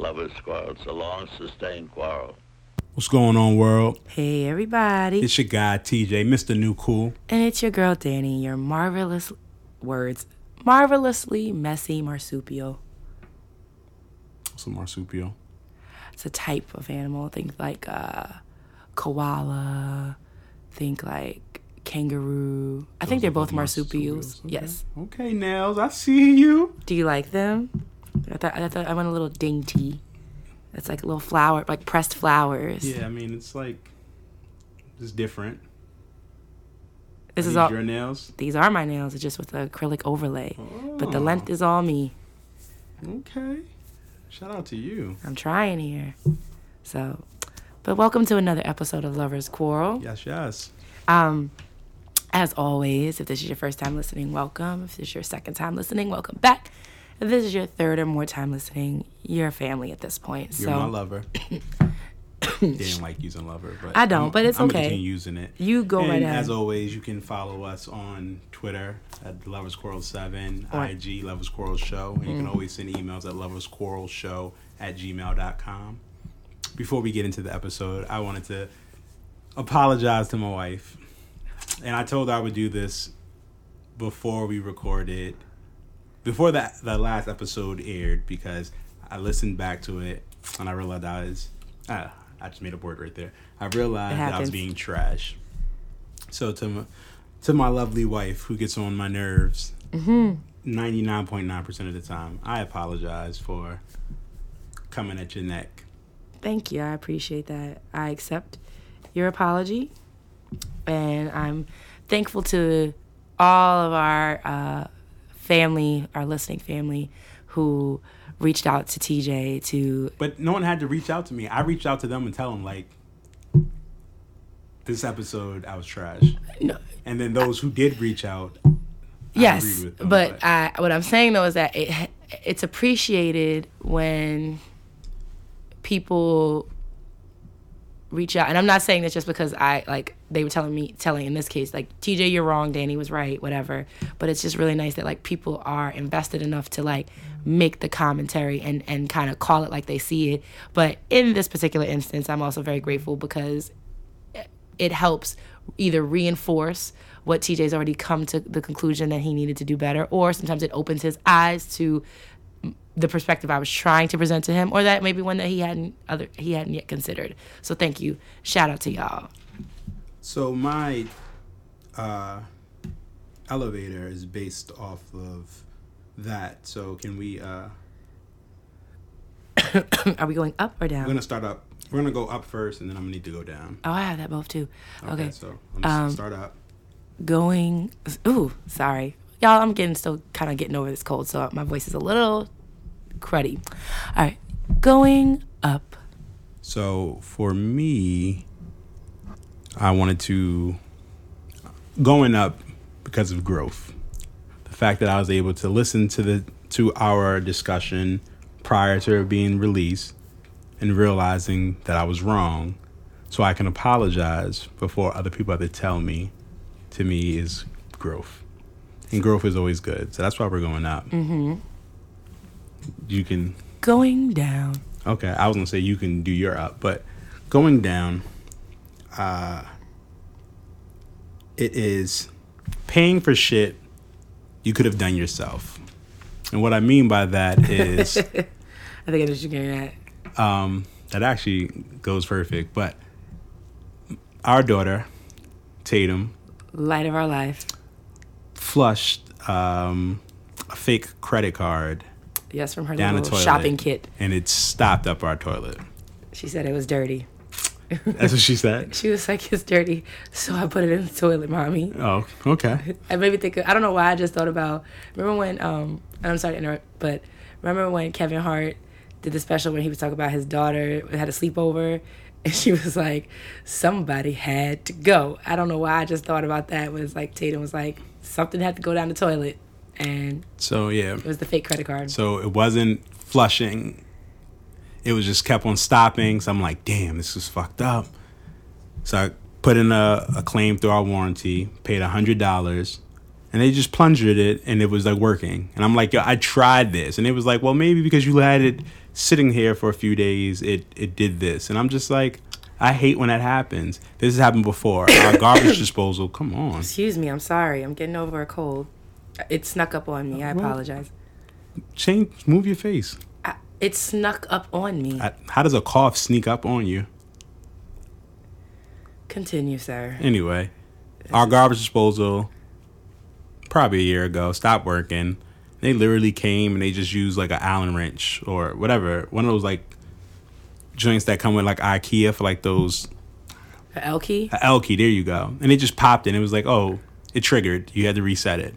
Lovers quarrel. It's a long sustained quarrel. What's going on, world? Hey, everybody. It's your guy, TJ, Mr. New Cool. and it's your girl, Danny, your marvelous words. Marvelously messy marsupial. What's a marsupial? It's a type of animal. Think like uh, koala. Think like kangaroo. I think they're both both marsupials. Okay. Yes. Okay, Nails, I see you. Do you like them? I thought, I thought I want a little dainty. It's like a little flower, like pressed flowers. Yeah, I mean, it's like, it's different. This Are is all. your nails? These are my nails. It's just with the acrylic overlay, but the Oh, length is all me. Okay. Shout out to you. I'm trying here. So, but welcome to another episode of Lovers Quarrel. Yes, yes. Um, as always, if this is your first time listening, welcome. If this is your second time listening, welcome back. If this is your third or more time listening, you're a family at this point. You're so my lover. didn't like using lover, but I don't, I'm- but it's I'm okay. continue using it. you go and right as ahead. always, you can follow us on Twitter at Lovers Quarrel Seven, Or- IG Lovers Quarrel Show, and you can mm-hmm. always send emails at loversquarrelshow at gmail.com. Before we get into the episode, I wanted to apologize to my wife, and I told her I would do this before we recorded, before that the last episode aired, because I listened back to it and I realized ah, I just made a word right there. I realized that I was being trash. So to my, to my lovely wife who gets on my nerves, Mm-hmm. ninety nine point nine percent of the time, I apologize for coming at your neck. Thank you. I appreciate that. I accept your apology, and I'm thankful to all of our uh, family, our listening family, who reached out to TJ to But no one had to reach out to me. I reached out to them and tell them like, this episode I was trash. No. And then those who did reach out, yes, them, but but- I what I'm saying though is that it it's appreciated when people reach out. And i'm not saying this just because i like they were telling me telling in this case like tj you're wrong. Danny was right whatever. But it's just really nice that like people are invested enough to like make the commentary and and kind of call it like they see it. But in this particular instance i'm also very grateful because it helps either reinforce what TJ's already come to the conclusion that he needed to do better, or sometimes it opens his eyes to the perspective I was trying to present to him, or that maybe one that he hadn't other he hadn't yet considered. So thank you. Shout out to y'all. So my uh, elevator is based off of that. So can we? Uh, Are we going up or down? we're gonna start up. We're gonna go up first, and then I'm gonna need to go down. oh, I have that both too. Okay. So I'm gonna Um, start up. Going ooh, sorry. Y'all, I'm getting still kind of getting over this cold, so my voice is a little cruddy. All right. Going up. So for me, I wanted to going up because of growth. The fact that I was able to listen to the to our discussion prior to it being released and realizing that I was wrong, so I can apologize before other people have to tell me. To me, is growth, and growth is always good. So that's why we're going up. Mm-hmm. You can Going down. Okay, I was gonna say you can do your up, but going down, uh, it is paying for shit you could have done yourself. And what I mean by that is I think I know what you're getting at. um, that actually goes perfect. But our daughter, Tatum, Light of our life. flushed um, a fake credit card Yes, from her down little toilet, shopping kit. and it stopped up our toilet. She said it was dirty. That's what she said. She was like, "It's dirty," so I put it in the toilet, mommy. Oh, okay. I made me think. Of, I don't know why I just thought about. Remember when? Um, and I'm sorry to interrupt, but remember when Kevin Hart did the special when he was talking about his daughter had a sleepover, and she was like, "Somebody had to go." I don't know why I just thought about that. Was like Tatum was like, "Something had to go down the toilet," and So yeah, it was the fake credit card. So it wasn't flushing. It was just kept on stopping. So I'm like, damn, this is fucked up. So I put in a, a claim through our warranty, paid a hundred dollars, and they just plunged it and it was like working. And I'm like, yo, I tried this, and it was like, well, maybe because you had it sitting here for a few days, it it did this, and I'm just like. I hate when that happens. This has happened before. Our garbage disposal. Come on. Excuse me. I'm sorry. I'm getting over a cold. It snuck up on me. I Well- apologize. Change. Move your face. I, it snuck up on me. I, how does a cough sneak up on you? Continue, sir. Anyway, our garbage disposal probably a year ago stopped working. They literally came and they just used like an Allen wrench or whatever, one of those like joints that come with like IKEA for like those A L key. a L key. There you go. And it just popped in. It was like, oh, it triggered. You had to reset it.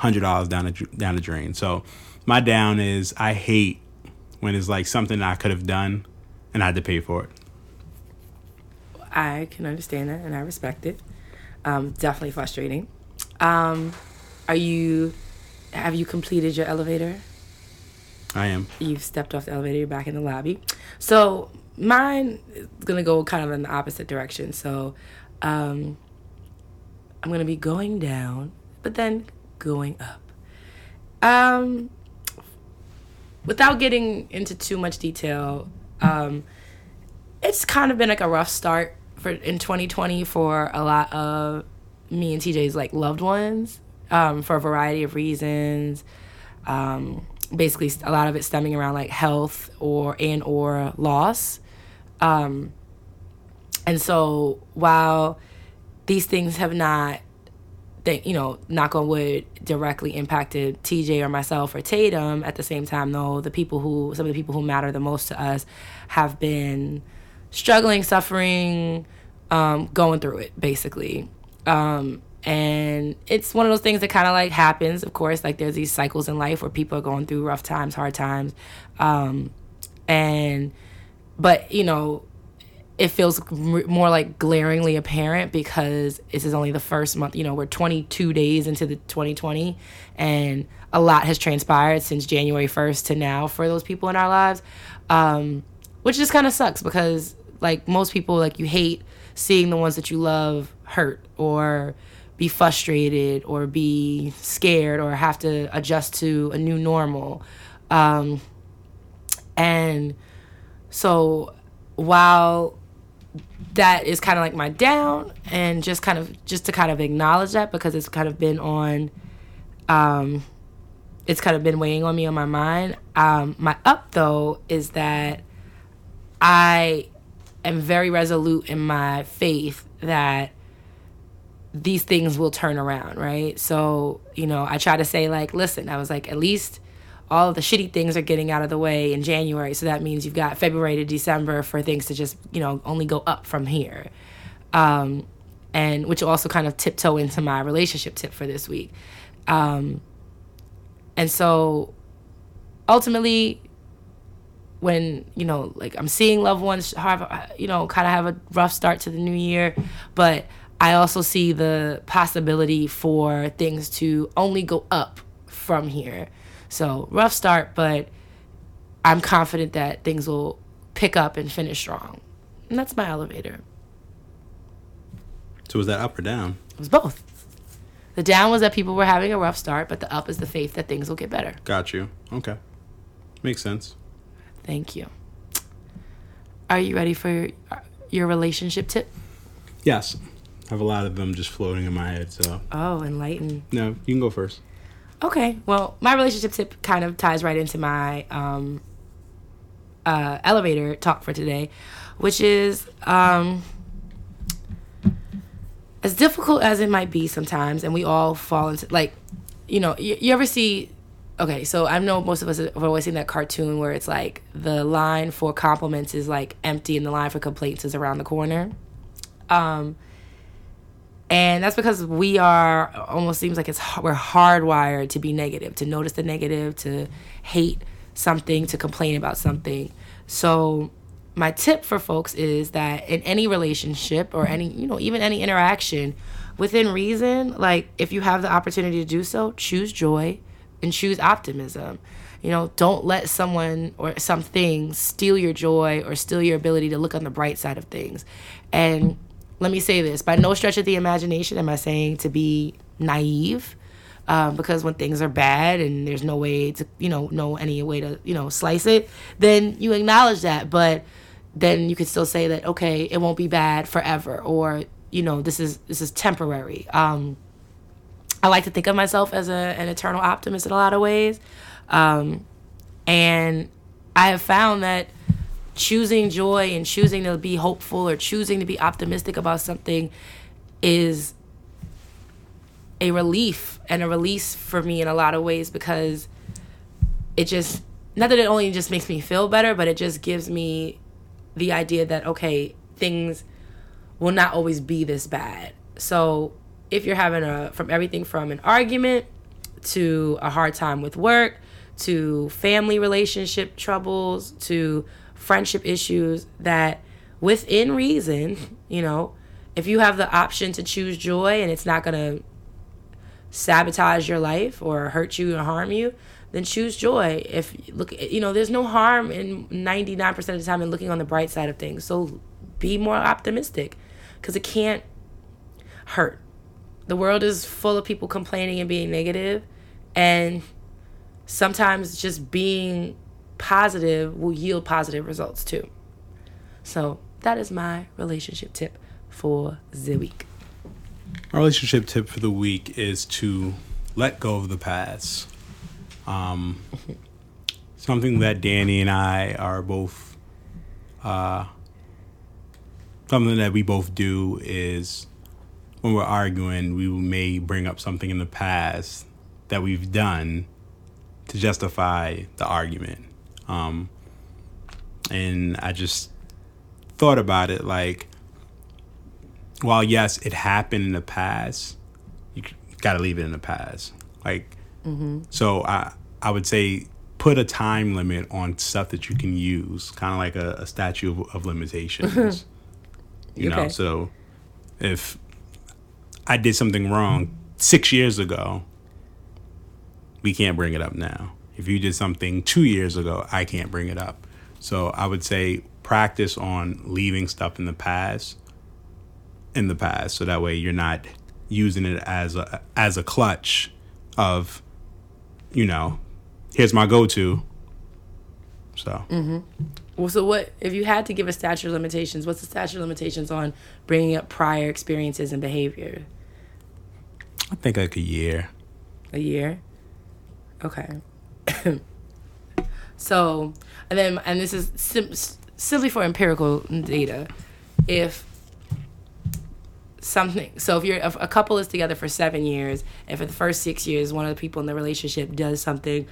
Hundred dollars down the down the drain. So my down is I hate when it's like something I could have done and I had to pay for it. I can understand that and I respect it. Um, definitely frustrating. Um, are you? Have you completed your elevator? I am. You've stepped off the elevator. You're back in the lobby. So mine is gonna go kind of in the opposite direction. So um, I'm gonna be going down, but then going up. Um, without getting into too much detail, um, it's kind of been like a rough start for in 2020 for a lot of me and TJ's like loved ones um, for a variety of reasons. Um, basically, a lot of it stemming around like health or and or loss. Um, and so while these things have not that you know, knock on wood, directly impacted TJ or myself or Tatum. At the same time, though, the people who some of the people who matter the most to us have been struggling, suffering, um, going through it, basically. Um, and it's one of those things that kind of like happens. Of course, like there's these cycles in life where people are going through rough times, hard times, um, and but you know it feels more like glaringly apparent because this is only the first month. You know, we're 22 days into the 2020, and a lot has transpired since January 1st to now for those people in our lives, um, which just kind of sucks because, like most people, like you hate seeing the ones that you love hurt or be frustrated or be scared or have to adjust to a new normal. Um, and so while that is kind of like my down and just kind of just to kind of acknowledge that because it's kind of been on um it's kind of been weighing on me on my mind. Um my up though is that i am very resolute in my faith that these things will turn around right? So you know i try to say like listen i was like at least all the shitty things are getting out of the way in January. So that means you've got February to December for things to just, you know, only go up from here. Um, and which also kind of tiptoe into my relationship tip for this week. Um, and so ultimately, when, you know, like I'm seeing loved ones have, you know, kind of have a rough start to the new year, but I also see the possibility for things to only go up from here. So rough start, but I'm confident that things will pick up and finish strong. And that's my elevator. So was that up or down? It was both. The down was that people were having a rough start, but the up is the faith that things will get better. Got you. Okay. Makes sense. Thank you. Are you ready for your, relationship tip? Yes. I have a lot of them just floating in my head, so Oh, enlighten. no, you can go first. Okay. Well, my relationship tip kind of ties right into my um, uh, elevator talk for today, which is um, as difficult as it might be sometimes, and we all fall into like, you know, you, you ever see. Okay, so I know most of us have always seen that cartoon where it's like the line for compliments is like empty and the line for complaints is around the corner. Um, and that's because we are almost seems like it's we're hardwired to be negative to notice the negative to hate something to complain about something. So my tip for folks is that in any relationship or any you know even any interaction within reason like if you have the opportunity to do so choose joy and choose optimism. You know don't let someone or something steal your joy or steal your ability to look on the bright side of things. And let me say this by no stretch of the imagination am I saying to be naive. Um, because when things are bad and there's no way to, you know, no any way to, you know, slice it, then you acknowledge that. But then you could still say that okay, it won't be bad forever, or you know, this is this is temporary. Um, I like to think of myself as a, an eternal optimist in a lot of ways, um, and I have found that choosing joy and choosing to be hopeful or choosing to be optimistic about something is a relief and a release for me in a lot of ways because it just not that it only just makes me feel better but it just gives me the idea that okay things will not always be this bad. So if you're having a from everything from an argument to a hard time with work to family relationship troubles to friendship issues that within reason you know if you have the option to choose joy and it's not going to sabotage your life or hurt you or harm you, then choose joy. If look, you know, there's no harm in 99% of the time in looking on the bright side of things. So be more optimistic because it can't hurt. The world is full of people complaining and being negative, and sometimes just being positive will yield positive results too. So that is my relationship tip for the week. My relationship tip for the week is to let go of the past. Um, something that Danny and I are both, uh, something that we both do is when we're arguing, we may bring up something in the past that we've done to justify the argument. Um, and I just thought about it like, while yes, it happened in the past, you got to leave it in the past. Like, mm-hmm. so I I would say put a time limit on stuff that you can use, kind of like a, a statute of, of limitations. you okay. know, so if I did something wrong six years ago, we can't bring it up now. If you did something two years ago, I can't bring it up. So I would say practice on leaving stuff in the past in the past so that way you're not using it as a as a clutch of you know here's my go-to. So. Mm-hmm. well so what if you had to give a statute of limitations what's the statute of limitations on bringing up prior experiences and behavior? I think like a year. A year? Okay so and then and this is sim- simply for empirical data if something. So if you're if a couple is together for seven years, and for the first six years, one of the people in the relationship does something,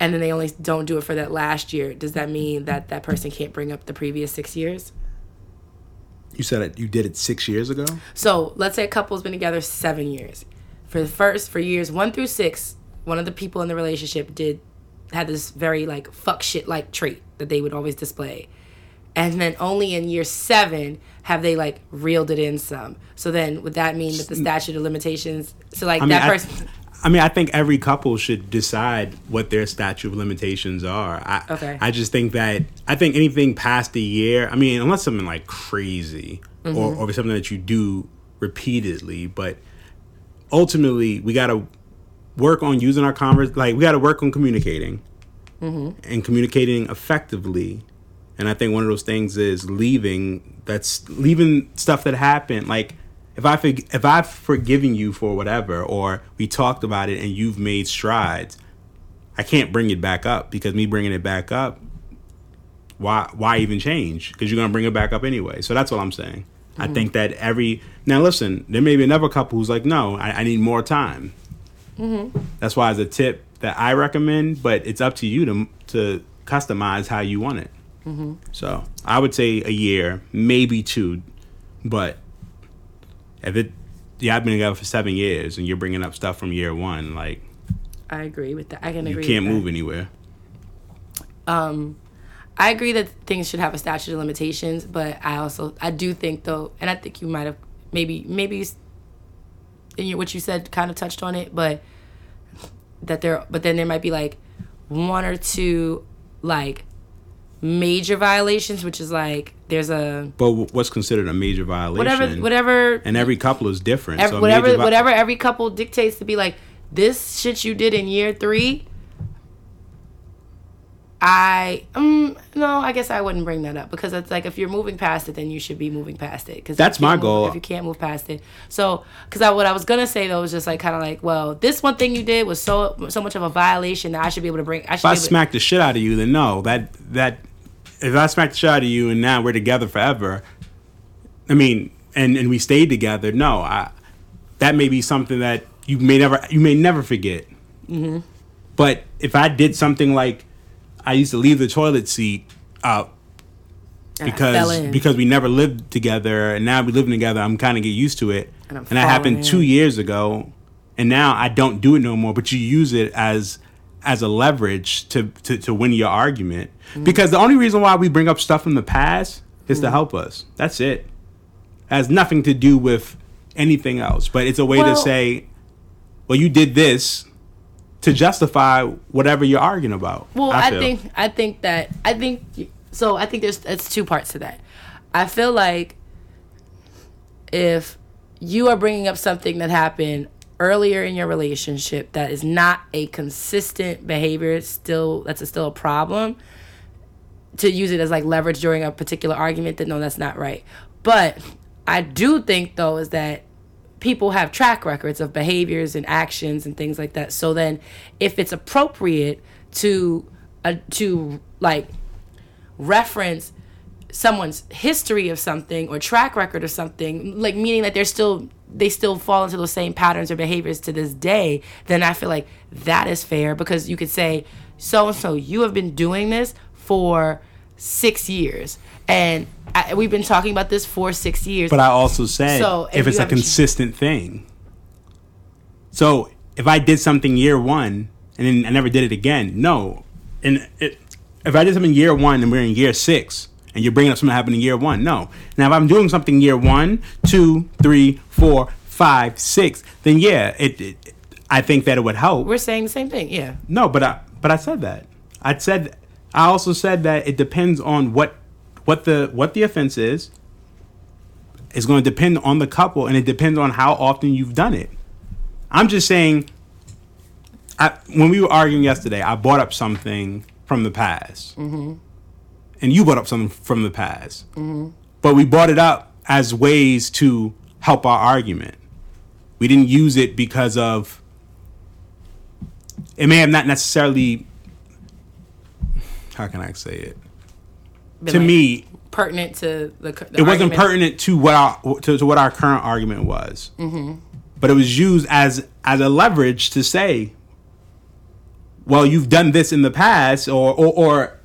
and then they only don't do it for that last year, does that mean that that person can't bring up the previous six years? You said it. You did it six years ago. So let's say a couple's been together seven years. For the first for years one through six, one of the people in the relationship did had this very like fuck shit like trait that they would always display and then only in year seven have they like reeled it in some. So then would that mean that the statute of limitations? So like I mean, that person. I, I mean, I think every couple should decide what their statute of limitations are. I, okay. I just think that I think anything past a year. I mean, unless something like crazy mm-hmm. or or something that you do repeatedly, but ultimately we got to work on using our converse. Like we got to work on communicating mm-hmm. and communicating effectively and I think one of those things is leaving. That's leaving stuff that happened. Like if I if I've forgiven you for whatever, or we talked about it and you've made strides, I can't bring it back up because me bringing it back up, why why even change? Because you're gonna bring it back up anyway. So that's what I'm saying. Mm-hmm. I think that every now listen, there may be another couple who's like, no, I, I need more time. Mm-hmm. That's why it's a tip that I recommend, but it's up to you to to customize how you want it. Mm-hmm. So I would say a year, maybe two, but if it, yeah, I've been together for seven years, and you're bringing up stuff from year one, like. I agree with that. I can you agree. You can't move anywhere. Um, I agree that things should have a statute of limitations, but I also I do think though, and I think you might have maybe maybe your, what you said kind of touched on it, but that there but then there might be like one or two like major violations, which is like there's a But what's considered a major violation? whatever whatever And every couple is different. ev- so whatever vi- whatever every couple dictates to be like this shit you did in year three. I um no, I guess I wouldn't bring that up because it's like if you're moving past it, then you should be moving past it. Because That's my goal. If you can't move past it, so because I, what I was gonna say though was just like kind of like, well, this one thing you did was so so much of a violation that I should be able to bring. I should If I smack the shit out of you, then no. That that if I smack the shit out of you and now we're together forever, I mean, and and we stayed together, no, I that may be something that you may never you may never forget. Mm-hmm. But if I did something like I used to leave the toilet seat up and I fell because because we never lived together and now we living together, I'm kind of get used to it. And And, that happened falling two years ago, and now I don't do it no more. But you use it as as a leverage to to, to win your argument Mm. because the only reason why we bring up stuff from the past is to help us. That's it. It has nothing to do with anything else. But it's a way Well- to say, well, you did this to justify whatever you're arguing about. Well, I, feel. think I think that I think so. I think there's it's two parts to that. I feel like if you are bringing up something that happened earlier in your relationship that is not a consistent behavior, it's still that's a, still a problem. To use it as like leverage during a particular argument, then no, that's not right. But I do think though is that people have track records of behaviors and actions and things like that. So then, if it's appropriate to uh, to like reference someone's history of something or track record of something, like meaning that they're still they still fall into those same patterns or behaviors to this day, then I feel like that is fair because you could say, so and so, you have been doing this for six years, and I, we've been talking about this for six years. But I also said So, if if it's a consistent thing. So if I did something year one and then I never did it again, no. And it, if I did something year one and we're in year six and you're bringing up something that happened in year one, no. Now if I'm doing something year one, two, three, four, five, six, then yeah, it. it I think that it would help. We're saying the same thing, yeah. No, but I but I said that. I said I also said that it depends on what what the what the offense is. It's going to depend on the couple, and it depends on how often you've done it. I'm just saying. I, when we were arguing yesterday, I brought up something from the past, mm-hmm. and you brought up something from the past. Mm-hmm. But we brought it up as ways to help our argument. We didn't use it because of it may have not necessarily how can I say it? Been, to like, me, pertinent to the, the it wasn't argument. pertinent to what our to, to what our current argument was. Mm-hmm. But it was used as as a leverage to say, well, you've done this in the past, or or, or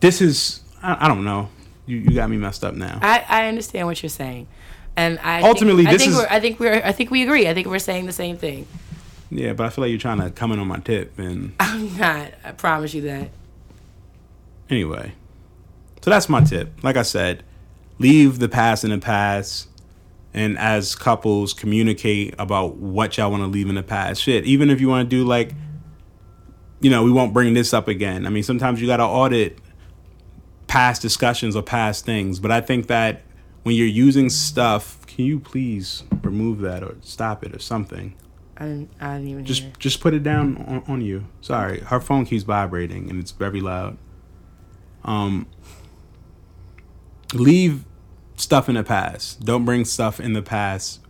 this is I, I don't know. You you got me messed up now. I, I understand what you're saying, and I Ultimately, think, this I think is- I think we're I think we agree. I think we're saying the same thing. yeah, but I feel like you're trying to come in on my tip, and I'm not. I promise you that. Anyway. So that's my tip. Like I said, leave the past in the past. And as couples, communicate about what y'all want to leave in the past. Shit, even if you want to do like, you know, we won't bring this up again. I mean, sometimes you got to audit past discussions or past things. But I think that when you're using stuff, can you please remove that or stop it or something? I didn't, I didn't even Just hear. just put it down on, on you. Sorry, her phone keeps vibrating and it's very loud. Um, leave stuff in the past. Don't bring stuff in the past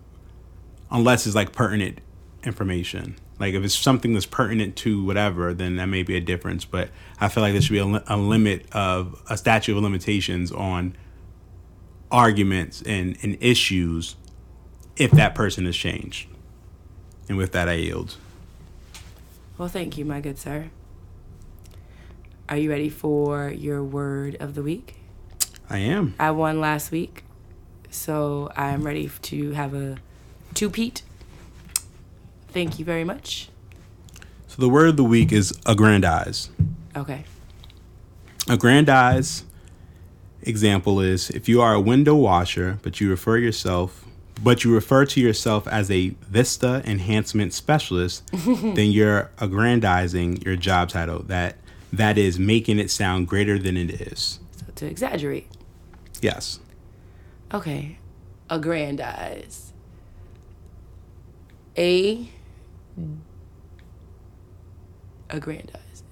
unless it's like pertinent information. Like if it's something that's pertinent to whatever, then that may be a difference. But I feel like there should be a, a limit of a statute of limitations on arguments and, and issues if that person has changed. And with that, I yield. Well, thank you, my good sir. Are you ready for your word of the week? I am. I won last week, so I am ready to have a two-peat. Thank you very much. So the word of the week is aggrandize. Okay. Aggrandize example is if you are a window washer, but you refer yourself but you refer to yourself as a vista enhancement specialist, then you're aggrandizing your job title. That That is making it sound greater than it is. So to exaggerate. Yes. Okay. Aggrandize. A. Aggrandize.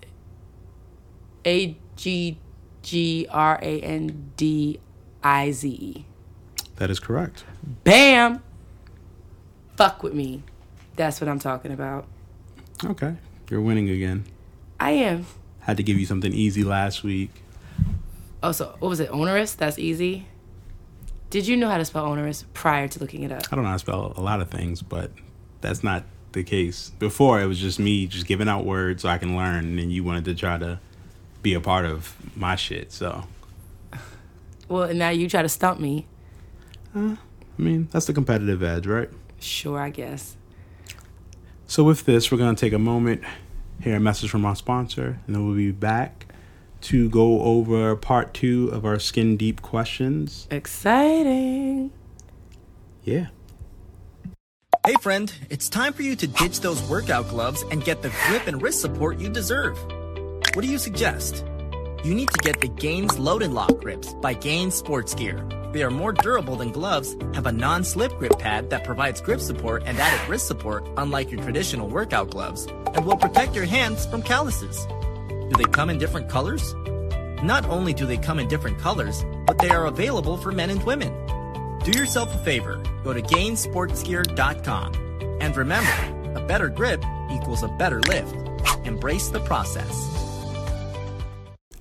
A G G R A N D I Z E. That is correct. Bam! Fuck with me. That's what I'm talking about. Okay. You're winning again. I am. Had to give you something easy last week. Oh, so what was it? Onerous? That's easy. Did you know how to spell onerous prior to looking it up? I don't know how to spell a lot of things, but that's not the case. Before it was just me just giving out words so I can learn, and you wanted to try to be a part of my shit. So Well, and now you try to stump me. I mean, that's the competitive edge, right? Sure, I guess. So with this, we're gonna take a moment, hear a message from our sponsor, and then we'll be back to go over part two of our skin deep questions. Exciting. Yeah. Hey friend, it's time for you to ditch those workout gloves and get the grip and wrist support you deserve. What do you suggest? You need to get the Gainz Load and Lock grips by Gainz Sports Gear. They are more durable than gloves, have a non-slip grip pad that provides grip support and added wrist support unlike your traditional workout gloves, and will protect your hands from calluses. Do they come in different colors? Not only do they come in different colors, but they are available for men and women. Do yourself a favor. Go to gainzsportsgear.com. And remember, a better grip equals a better lift. Embrace the process.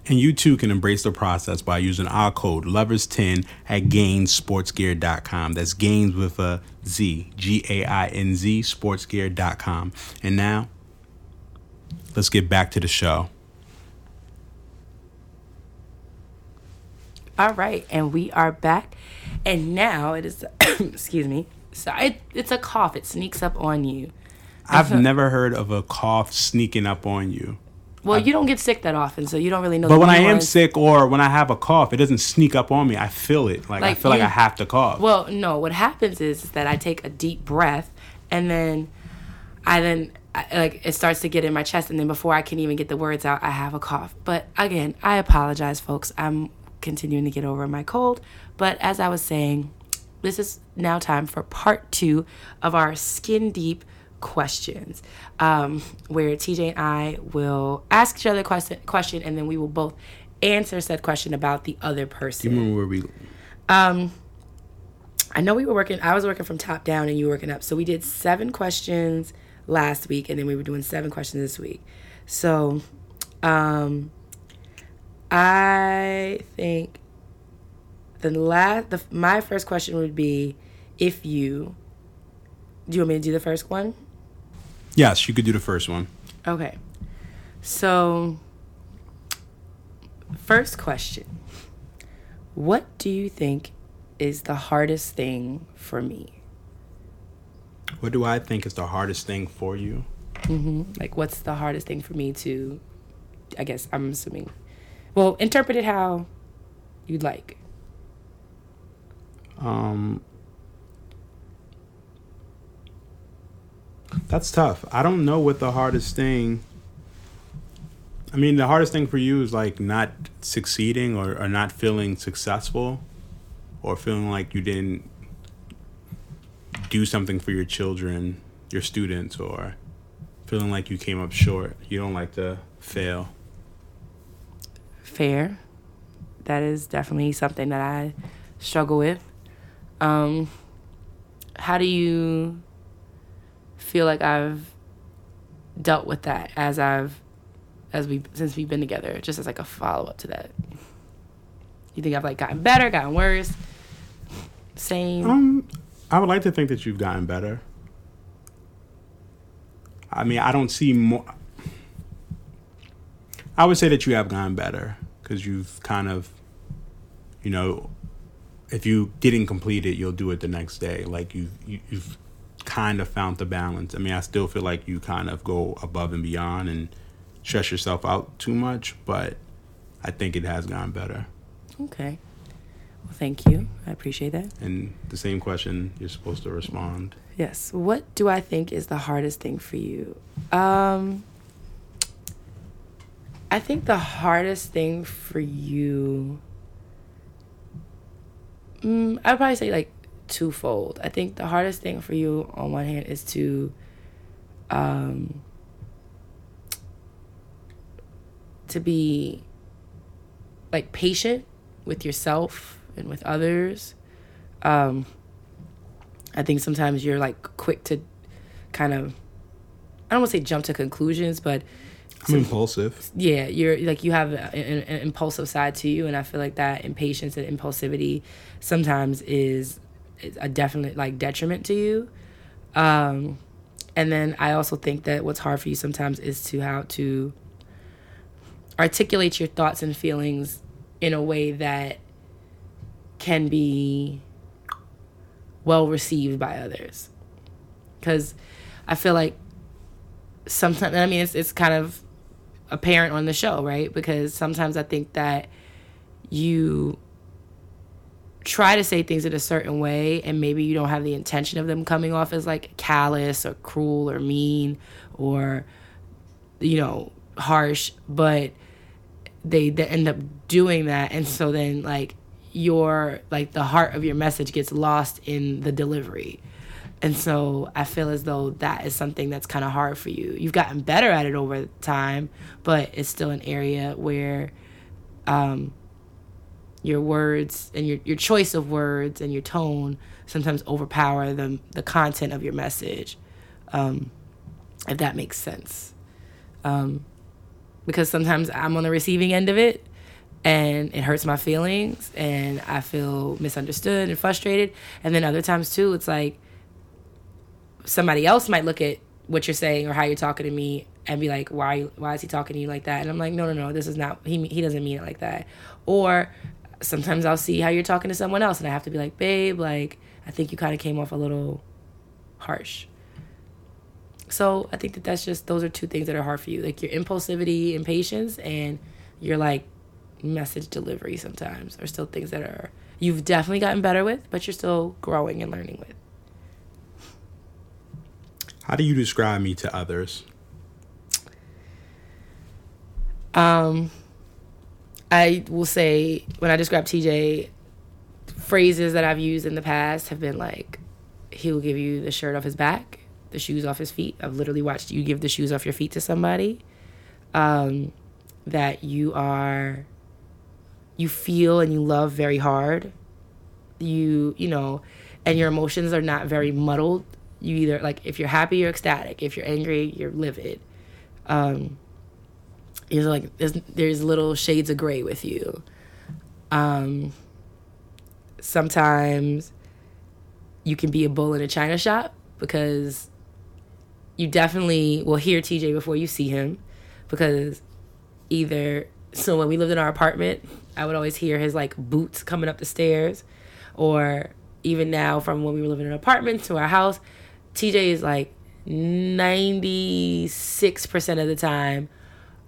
And you too can embrace the process by using our code LOVERS10 at GainzSportsGear.com. That's Gains with a Z, G A I N Z, sportsgear.com. And now, let's get back to the show. All right, and we are back. And now it is, excuse me. So it, it's a cough. It sneaks up on you. I've never heard of a cough sneaking up on you. Well, you don't get sick that often, so you don't really know. But when I am sick or when I have a cough, it doesn't sneak up on me. I feel it. Like, I Like feel like I have to cough. Well, no. What happens is, is that I take a deep breath, and then I then I, like it starts to get in my chest, and then before I can even get the words out, I have a cough. But again, I apologize, folks. I'm continuing to get over my cold. But as I was saying, this is now time for part two of our skin deep questions, um, where TJ and I will ask each other a question, question, and then we will both answer said question about the other person. you remember where we. um I know we were working, I was working from top down and you were working up. So we did seven questions last week and then we were doing seven questions this week. So um I think the last the my first question would be if you do you want me to do the first one? Yes, you could do the first one. Okay. So, first question What do you think is the hardest thing for me? What do I think is the hardest thing for you? Like, what's the hardest thing for me to, I guess I'm assuming, well, interpret it how you'd like. Um, that's tough. I don't know what the hardest thing. I mean, the hardest thing for you is like not succeeding or, or not feeling successful or feeling like you didn't do something for your children, your students, or feeling like you came up short. You don't like to fail. Fair. That is definitely something that I struggle with. Um, how do you feel like I've dealt with that as I've as we since we've been together, just as like a follow up to that? You think I've like gotten better, gotten worse, same? Um, I would like to think that you've gotten better. I mean, I don't see more. I would say that you have gotten better because you've kind of, you know, if you didn't complete it, you'll do it the next day. Like you, you you've kind of found the balance. I mean, I still feel like you kind of go above and beyond and stress yourself out too much, but I think it has gotten better. Okay. Thank you. I appreciate that. And the same question, you're supposed to respond. Yes. What do I think is the hardest thing for you? Um I think the hardest thing for you, mm, I'd probably say like twofold. I think the hardest thing for you on one hand is to, um, to be like patient with yourself and with others. Um, I think sometimes you're like quick to kind of, I don't want to say jump to conclusions, but I'm impulsive. yeah, you're like you have an, an impulsive side to you, and I feel like that impatience and impulsivity sometimes is, is a definite like detriment to you. Um, and then I also think that what's hard for you sometimes is to how to articulate your thoughts and feelings in a way that can be well received by others. Because I feel like sometimes, I mean, it's, it's kind of apparent on the show, right? Because sometimes I think that you try to say things in a certain way and maybe you don't have the intention of them coming off as like callous or cruel or mean or you know harsh but they, they end up doing that and so then like your like the heart of your message gets lost in the delivery. And so i feel as though that is something that's kind of hard for you. You've gotten better at it over time but it's still an area where um your words and your, your choice of words and your tone sometimes overpower the, the content of your message um, if that makes sense. Um, because sometimes i'm on the receiving end of it and it hurts my feelings and i feel misunderstood and frustrated. And then other times too it's like somebody else might look at what you're saying or how you're talking to me and be like why why is he talking to you like that? And i'm like no no no this is not he he doesn't mean it like that. Or sometimes i'll see how you're talking to someone else and i have to be like babe like i think you kind of came off a little harsh. So i think that that's just those are two things that are hard for you like your impulsivity impatience, and patience and your like message delivery sometimes are still things that are you've definitely gotten better with but you're still growing and learning with How do you describe me to others? Um, I will say when I describe TJ, phrases that I've used in the past have been like, he will give you the shirt off his back, the shoes off his feet. I've literally watched you give the shoes off your feet to somebody. Um, that you are, you feel and you love very hard. You, you know, and your emotions are not very muddled. You either like if you're happy, you're ecstatic. If you're angry, you're livid. Um, there's like there's there's little shades of gray with you. Um, sometimes you can be a bull in a china shop because you definitely will hear TJ before you see him because either so when we lived in our apartment, I would always hear his like boots coming up the stairs or even now from when we were living in an apartment to our house, TJ is like 96% of the time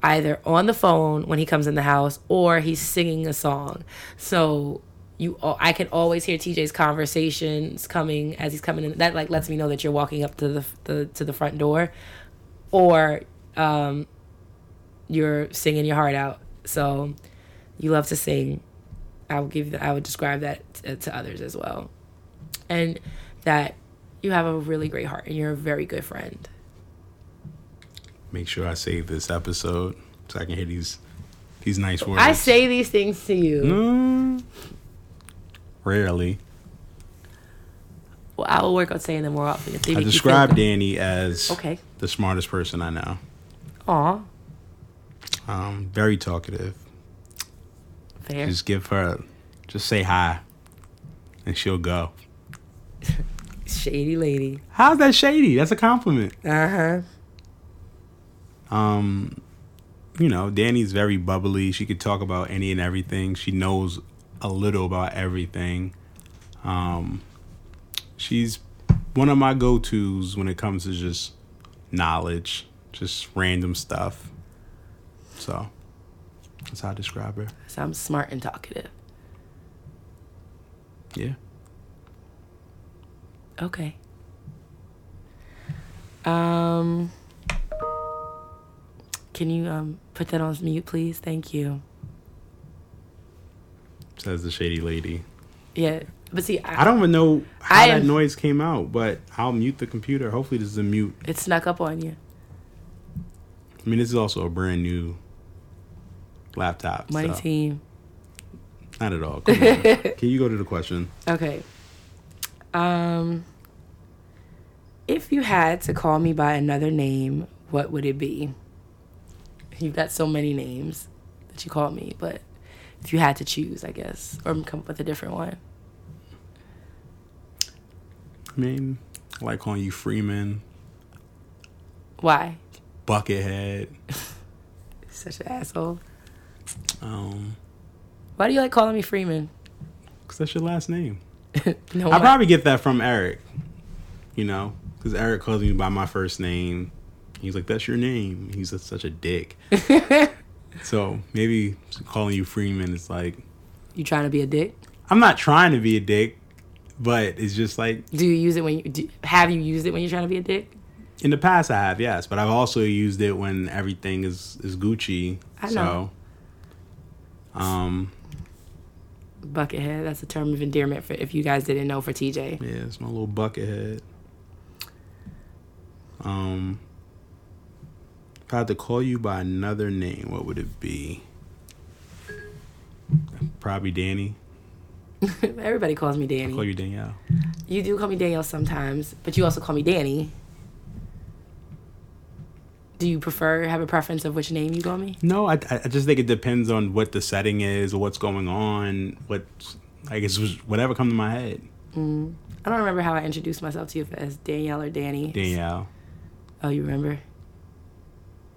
either on the phone when he comes in the house or he's singing a song. So you I can always hear TJ's conversations coming as he's coming in. That like lets me know that you're walking up to the, the to the front door or um you're singing your heart out. So you love to sing. I would give I would describe that to, to others as well. And that you have a really great heart and you're a very good friend. Make sure I save this episode so I can hear these these nice words. I say these things to you. Mm, rarely. Well, I will work on saying them more often. I make you feel describe. Danny as Okay. the smartest person I know. Aw, Um, very talkative. fair. Just give her, just say hi, and she'll go. Shady lady. How's that shady? That's a compliment. Uh huh. Um, you know, Danny's very bubbly. She could talk about any and everything. She knows a little about everything. Um, she's one of my go tos when it comes to just knowledge, just random stuff. So that's how I describe her. So I'm smart and talkative. Yeah. Okay. Um. Can you um put that on mute, please? Thank you. Says the shady lady. Yeah, but see, I, I don't even know how I that am- noise came out, but I'll mute the computer. Hopefully, this is a mute. it snuck up on you. I mean, this is also a brand new laptop. Money so team. Not at all. Can you go to the question? Okay. Um, if you had to call me by another name, what would it be? You've got so many names that you call me, but if you had to choose, I guess, or come up with a different one. I mean, I like calling you Freeman, Why? Buckethead. Such an asshole. Um, Why do you like calling me Freeman? cause that's your last name. No, I probably get that from Eric. You know, because Eric calls me by my first name. He's like, "That's your name." He's just such a dick. so maybe calling you Freeman is like, you trying to be a dick? I'm not trying to be a dick, but it's just like Do you use it when you do, have you used it when you're trying to be a dick? in the past I have, yes, but I've also used it when everything is is Gucci. I know. So, um, Buckethead. That's a term of endearment for if you guys didn't know for TJ. yeah, it's my little bucket head. Um, if I had to call you by another name, what would it be? Probably Danny. Everybody calls me Danny. Call you Danielle. You do call me Danielle sometimes, but you also call me Danny. Do you prefer have a preference of which name you call me? No, I, I just think it depends on what the setting is or what's going on. What, I guess, whatever comes to my head. Mm. I don't remember how I introduced myself to you as Danielle or Danny. Danielle. Oh, you remember?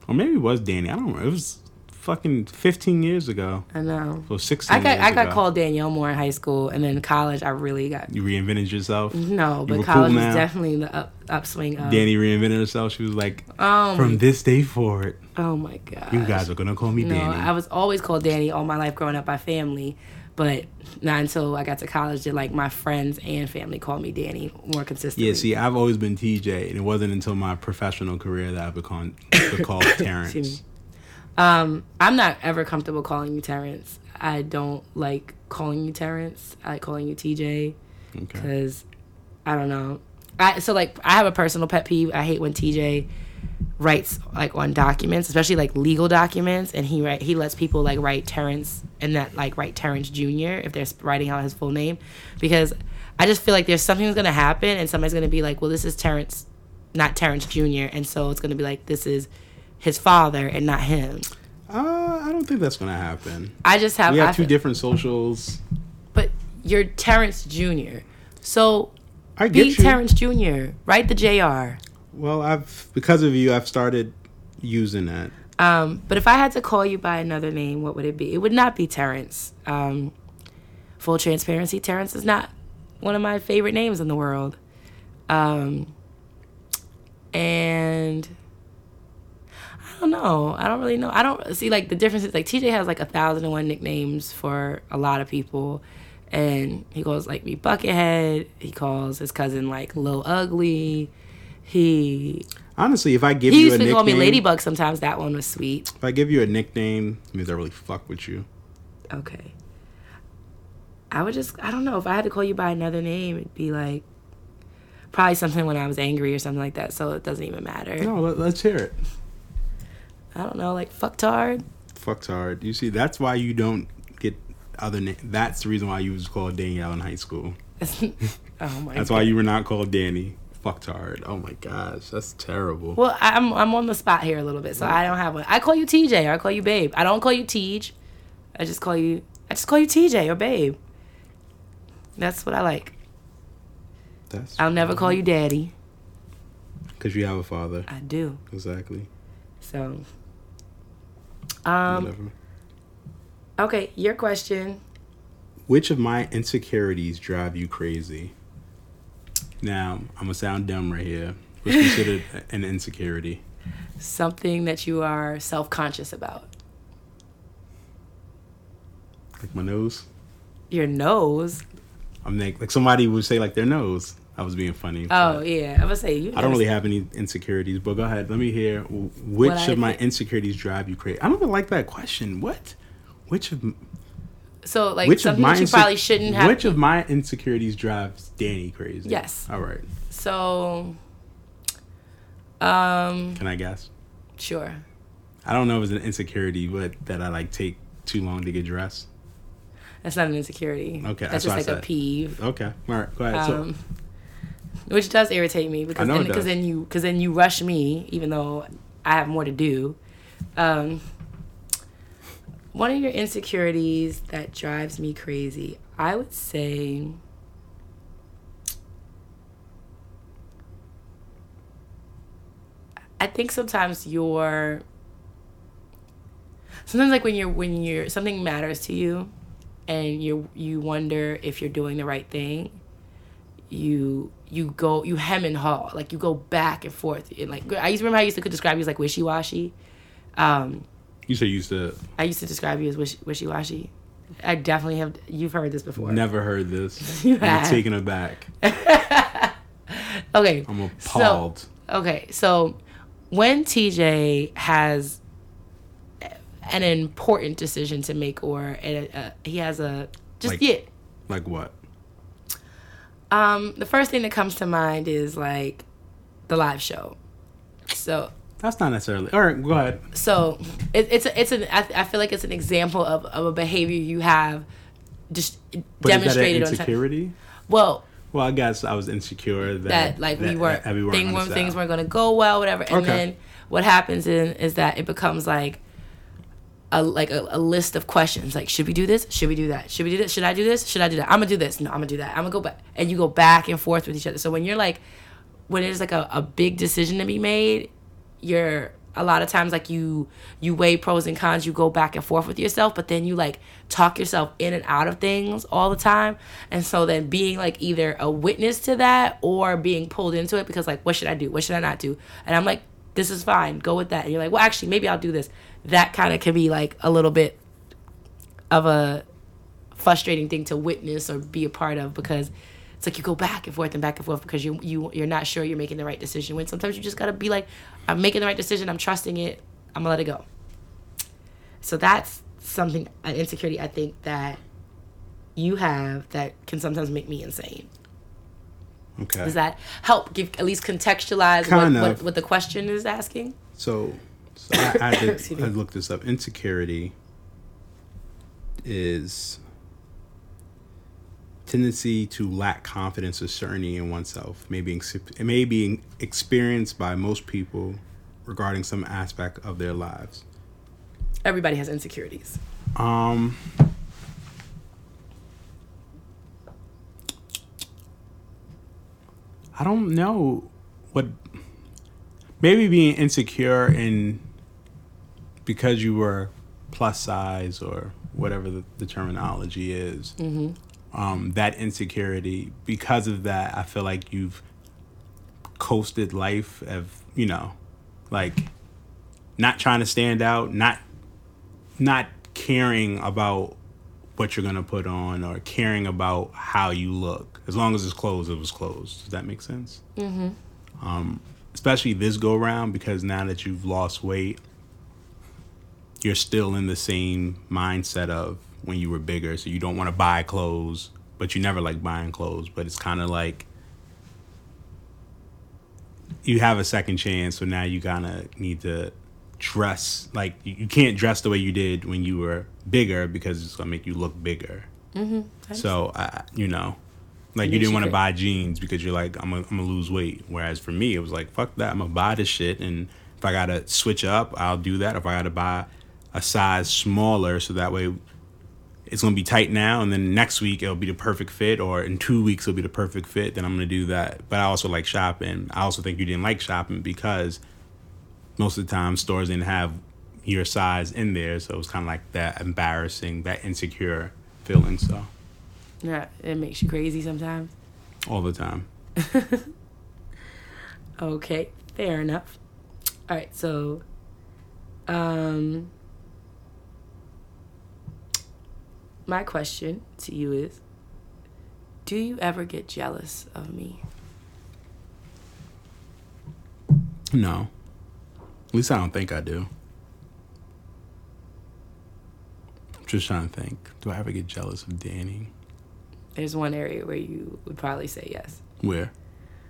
Or maybe it was Danny. I don't remember. It was fucking 15 years ago. I know. So 16 I got years I got ago. called Danielle more in high school, and then college I really got You reinvented yourself. no, You but cool college was definitely the up, upswing of. Danny reinvented herself. She was like, Oh from this day forward, oh my god. you guys are going to call me No, Danny. I was always called Danny all my life growing up by family, but not until I got to college did like my friends and family call me Danny more consistently. yeah, see, I've always been TJ, and it wasn't until my professional career that I become be called Terrence. Um, I'm not ever comfortable calling you Terrence. I don't like calling you Terrence. I like calling you TJ Okay. because I don't know. I so like I have a personal pet peeve. I hate when TJ writes like on documents, especially like legal documents, and he write he lets people like write Terrence and that like write Terrence Jr. if they're writing out his full name, because I just feel like there's something that's gonna happen and somebody's gonna be like, well, this is Terrence, not Terrence Jr. And so it's gonna be like this is his father and not him. Uh, I don't think that's going to happen. I just have, We I have two feel- different socials. but you're Terrence Jr. So I be you. Terrence Jr. Write the Jr. Well, I've because of you, I've started using that. Um, but if I had to call you by another name, what would it be? It would not be Terrence. Um, full transparency, Terrence is not one of my favorite names in the world. Um, and I don't know. I don't really know. I don't see like the difference is like TJ has like a thousand and one nicknames for a lot of people. And he calls like me Buckethead. He calls his cousin like Lil Ugly. He Honestly, if I give he you a used to call me Ladybug sometimes. That one was sweet. if I give you a nickname, it means I really fuck with you. Okay. I would just, I don't know. If I had to call you by another name, it'd be like probably something when I was angry or something like that. So it doesn't even matter. No, let, let's hear it. I don't know, like fucktard. Fucked hard. You see, that's why you don't get other. Na- that's the reason why you was called Danielle in high school. oh my. That's why you were not called Danny. Fucked hard. Oh my gosh, that's terrible. Well, I'm I'm on the spot here a little bit, so I don't have one. I call you TJ or I call you Babe. I don't call you Tej. I just call you I just call you TJ or Babe. That's what I like. That's I'll never call you Daddy. because you have a father. I do. Exactly. So. Um. Whatever. Okay, your question. Which of my insecurities drive you crazy? Now, I'm gonna sound dumb right here. What's considered an insecurity? Something that you are self conscious about. Like my nose. Your nose. I'm like, like somebody would say like their nose. I was being funny. Oh yeah, I would say you. I don't really have any insecurities, but go ahead. Let me hear which What of my think- insecurities drive you crazy. I don't even like that question. What? Which of So like which of something my that you inse- probably shouldn't have. Which of my insecurities drives Danny crazy? Yes. All right. so, um, Can I guess? sure. I don't know if it's an insecurity, but that I like take too long to get dressed. That's not an insecurity. Okay, that's that's just like a peeve. Okay. All right. Go ahead. Um, which does irritate me because then, because then you because then you rush me even though I have more to do. Um, one of your insecurities that drives me crazy, I would say. I think sometimes you're sometimes like when you're when you're something matters to you and you you wonder if you're doing the right thing you you go you hem and haw like you go back and forth and like i used to remember how i used to describe you as like wishy-washy um you say you used to i used to describe you as wish, wishy-washy i definitely have you've heard this before never heard this. You I'm have. taken aback. okay I'm appalled. Okay, so when TJ has an important decision to make, or a, a, he has a just Like- yeah, like what? Um, the first thing that comes to mind is like the live show. So That's not necessarily. All right. Go ahead. so it, it's a, it's an I, I feel like it's an example of, of a behavior you have just But demonstrated is on that insecurity? Well, Well, I guess I was insecure that, that like we that- we weren't thing, on the when things weren't going to go well whatever and Okay. then what happens in, is that it becomes like a like a, a list of questions. Like should we do this? Should we do that? Should we do this? Should i do this? Should i do that? I'm gonna do this. No i'm gonna do that. I'm gonna go back. And you go back and forth with each other. So when you're like when there's like a, a big decision to be made you're a lot of times like you you weigh pros and cons. You go back and forth with yourself but then you like talk yourself in and out of things all the time. And so then being like either a witness to that or being pulled into it because like what should i do? What should i not do? And i'm like this is fine. Go with that. And you're like well actually maybe i'll do this that kind of can be like a little bit of a frustrating thing to witness or be a part of because it's like you go back and forth and back and forth because you you you're not sure you're making the right decision. When sometimes you just gotta be like, I'm making the right decision. I'm trusting it. I'm gonna let it go. So that's something an insecurity I think that you have that can sometimes make me insane. Okay. Does that help give at least contextualize what, Kind what, of. what the question is asking? So, so I, I, did, I looked this up. Insecurity is tendency to lack confidence or certainty in oneself. Maybe it may be experienced by most people regarding some aspect of their lives. Everybody has insecurities. Um. I don't know what. Maybe being insecure in because you were plus size or whatever the, the terminology is. Um, that insecurity because of that, I feel like you've coasted life of you know, like not trying to stand out, not not caring about what you're gonna put on or caring about how you look. As long as it's clothes, it was clothes. Does that make sense? Mm-hmm. Um, especially this go round because now that you've lost weight, you're still in the same mindset of when you were bigger. So you don't want to buy clothes, but you never like buying clothes. But it's kind of like you have a second chance, so now you kind of need to dress like you can't dress the way you did when you were bigger because it's gonna make you look bigger. Mm-hmm. So I, you know, like you didn't want to buy jeans because you're like I'm gonna, I'm gonna lose weight. Whereas for me, it was like fuck that, I'm gonna buy this shit, and if I gotta switch up, I'll do that. If I gotta buy a size smaller, so that way it's gonna be tight now, and then next week it'll be the perfect fit, or in two weeks it'll be the perfect fit. Then I'm gonna do that. But I also like shopping. I also think you didn't like shopping because most of the time stores didn't have your size in there, so it was kind of like that embarrassing, that insecure feeling. So Yeah, it makes you crazy sometimes. all the time. Okay, fair enough. All right, so um my question to you is Do you ever get jealous of me? No. At least I don't think I do. I'm just trying to think. Do I ever get jealous of Danny? There's one area where you would probably say yes. Where?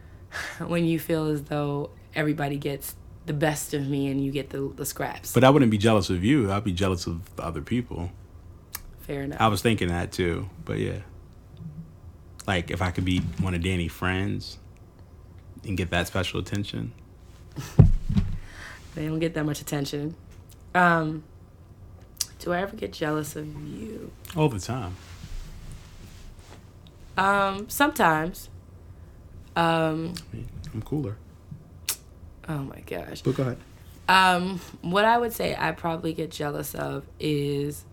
when you feel as though everybody gets the best of me and you get the, the scraps. But I wouldn't be jealous of you. I'd be jealous of other people. Fair enough. I was thinking that too. But yeah. Like if I could be one of Danny's friends and get that special attention. They don't get that much attention. Um, do I ever get jealous of you? All the time. Um, sometimes. Um, I mean, I'm cooler. oh my gosh. But go ahead. Um, what I would say I probably get jealous of is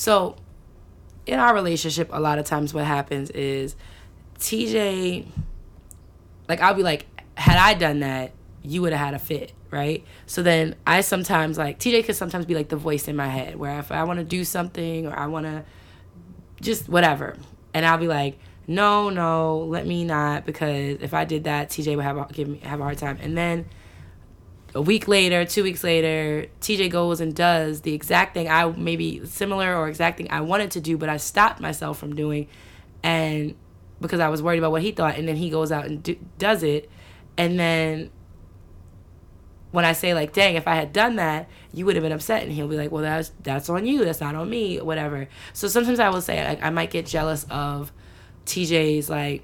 so in our relationship, a lot of times what happens is TJ, like I'll be like, had I done that, you would have had a fit, right? So then I sometimes like TJ could sometimes be like the voice in my head where if I want to do something or I want to just whatever, and I'll be like, no, no, let me not because if I did that, TJ would have give me have a hard time, and then a week later, two weeks later, TJ goes and does the exact thing I maybe similar or exact thing I wanted to do, but I stopped myself from doing, and because I was worried about what he thought, and then he goes out and do, does it, and then when I say like, dang, if I had done that, you would have been upset, and he'll be like, well, that's that's on you, that's not on me, whatever. So sometimes I will say like I might get jealous of TJ's like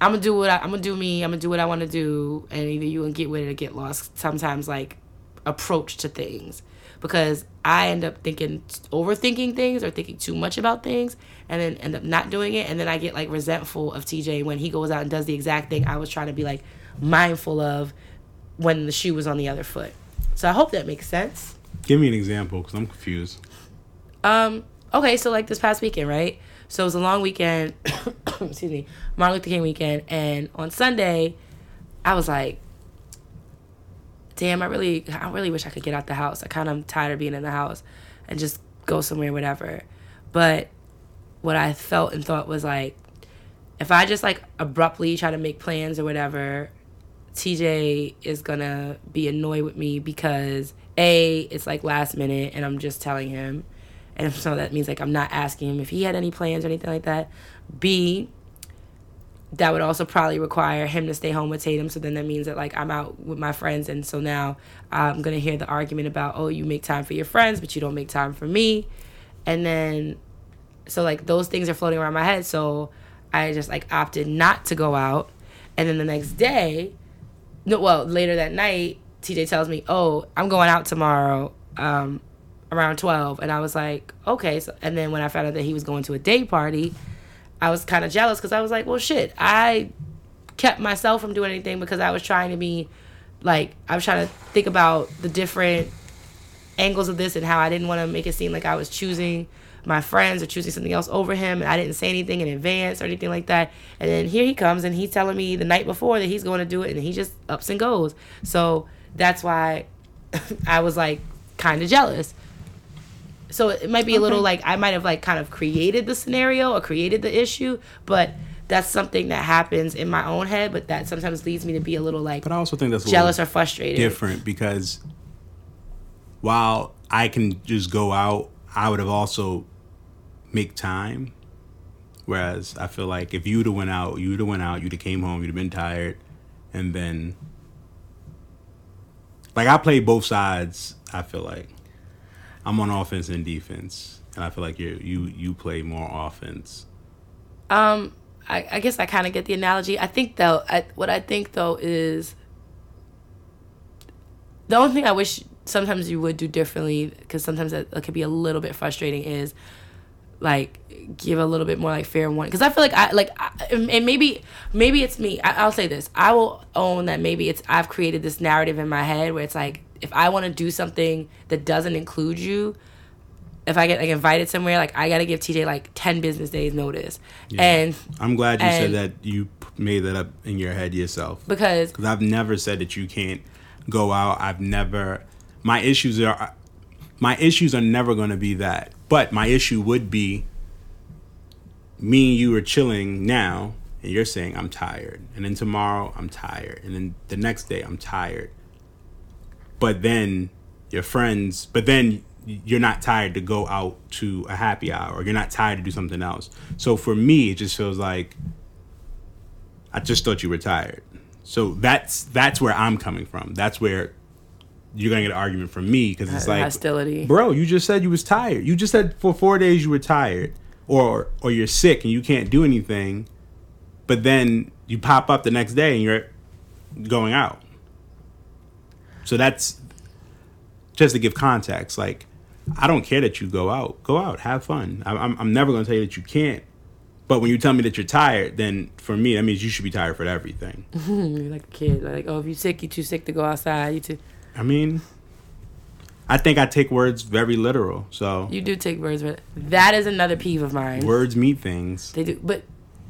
I'm gonna do what I, I'm gonna do me. I'm gonna do what I want to do, and either you gonna get with it or get lost. Sometimes like approach to things because I end up thinking overthinking things or thinking too much about things, and then end up not doing it, and then I get like resentful of TJ when he goes out and does the exact thing I was trying to be like mindful of when the shoe was on the other foot. So I hope that makes sense. Give me an example because I'm confused. Um. Okay, so like this past weekend, right? So it was a long weekend. excuse me, Martin Luther King weekend, and on Sunday, I was like, "Damn, I really, I really wish I could get out the house. I kind of tired of being in the house, and just go somewhere, whatever." But what I felt and thought was like, if I just like abruptly try to make plans or whatever, TJ is gonna be annoyed with me because a it's like last minute and I'm just telling him, and so that means like I'm not asking him if he had any plans or anything like that. B that would also probably require him to stay home with Tatum. So then that means that like I'm out with my friends, and so now I'm gonna hear the argument about oh you make time for your friends, but you don't make time for me, and then so like those things are floating around my head. So I just like opted not to go out, and then the next day, no, well later that night, TJ tells me oh I'm going out tomorrow. Um, around 12 and i was like okay so and then when i found out that he was going to a day party I was kind of jealous because I was like, well, shit, I kept myself from doing anything because I was trying to be like, I was trying to think about the different angles of this and how I didn't want to make it seem like I was choosing my friends or choosing something else over him. And I didn't say anything in advance or anything like that. And then here he comes and he's telling me the night before that he's going to do it and he just ups and goes. So that's why I was like kind of jealous so it might be a little like I might have like kind of created the scenario or created the issue, but that's something that happens in my own head, but that sometimes leads me to be a little like But I also think that's a jealous or frustrated. different because while I can just go out, I would have also make time. Whereas I feel like if you'd have went out, you'd have went out, you'd have came home, you'd have been tired, and then like I play both sides. I feel like I'm on offense and defense, and I feel like you you you play more offense. Um, I, I guess I kind of get the analogy. I think though, I, what I think though is the only thing I wish sometimes you would do differently because sometimes it could be a little bit frustrating is like give a little bit more like fair warning because I feel like I like I, and maybe maybe it's me. I, I'll say this. I will own that maybe it's I've created this narrative in my head where it's like if I want to do something that doesn't include you, if I get like invited somewhere, like I gotta give TJ like ten business days notice, Yeah. and I'm glad you said that you made that up in your head yourself. because Because I've never said that you can't go out. I've never. My issues are. My issues are never going to be that. But my issue would be me and you are chilling now, and you're saying I'm tired, and then tomorrow I'm tired, and then the next day I'm tired. But then your friends, but then you're not tired to go out to a happy hour, or you're not tired to do something else. So for me, it just feels like I just thought you were tired. So that's that's where I'm coming from. That's where you're gonna get an argument from me because it's Uh, like hostility. bro. You just said you was tired. You just said for four days you were tired, or or you're sick and you can't do anything. But then you pop up the next day and you're going out. So that's just to give context. Like I don't care that you go out. Go out, have fun. I'm I'm never gonna tell you that you can't. But when you tell me that you're tired, then for me that means you should be tired for everything. You're like a kid. Like, oh, if you're sick, you're too sick to go outside. You too. I mean, I think I take words very literal. So You do take words, but that is another peeve of mine. words mean things. They do, but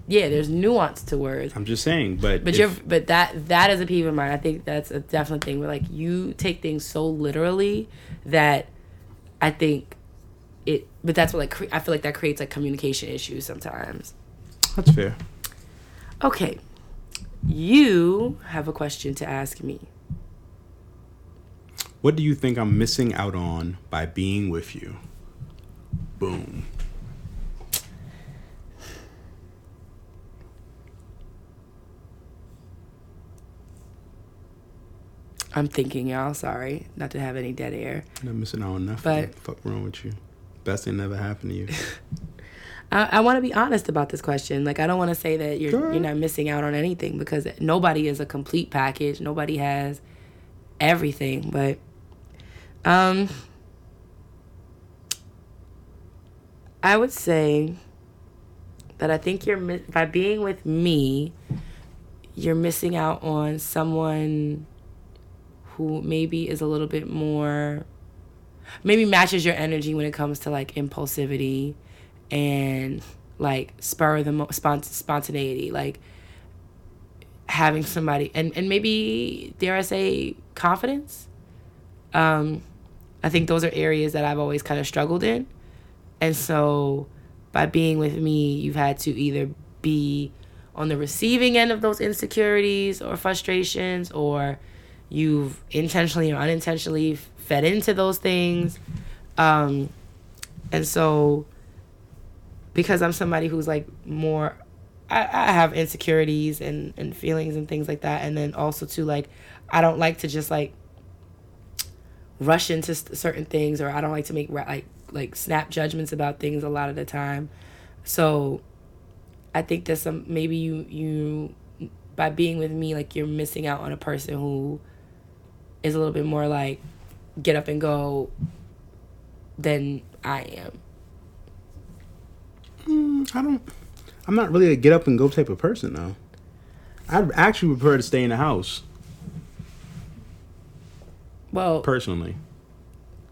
yeah, there's nuance to words. I'm just saying, but But if- you're, but that that is a peeve of mine. I think that's a definite thing where like you take things so literally that I think it. But that's what like cre- I feel like that creates like communication issues sometimes. that's fair. Okay, you have a question to ask me. What do you think I'm missing out on by being with you? Boom. I'm thinking, y'all. Sorry, not to have any dead air. Not missing out on nothing. But- fuck wrong with you? Best thing never happened to you. I, I want to be honest about this question. Like, I don't want to say that you're you're not missing out on anything because nobody is a complete package. Nobody has everything. But, um, I would say that I think you're by being with me, you're missing out on someone who maybe is a little bit more maybe matches your energy when it comes to like impulsivity and like spur the mo- spont- spontaneity like having somebody and and maybe dare i say confidence. Um i think those are areas that i've always kind of struggled in. And so by being with me you've had to either be on the receiving end of those insecurities or frustrations or you've intentionally or unintentionally fed into those things. Um and so because i'm somebody who's like more i, I have insecurities and and feelings and things like that. And then also too like i don't like to just like rush into certain things or i don't like to make like like snap judgments about things a lot of the time. So i think that some maybe you you by being with me like you're missing out on a person who is a little bit more like get up and go than I am. Mm, I don't. I'm not really a get up and go type of person though. I'd actually prefer to stay in the house Well, personally.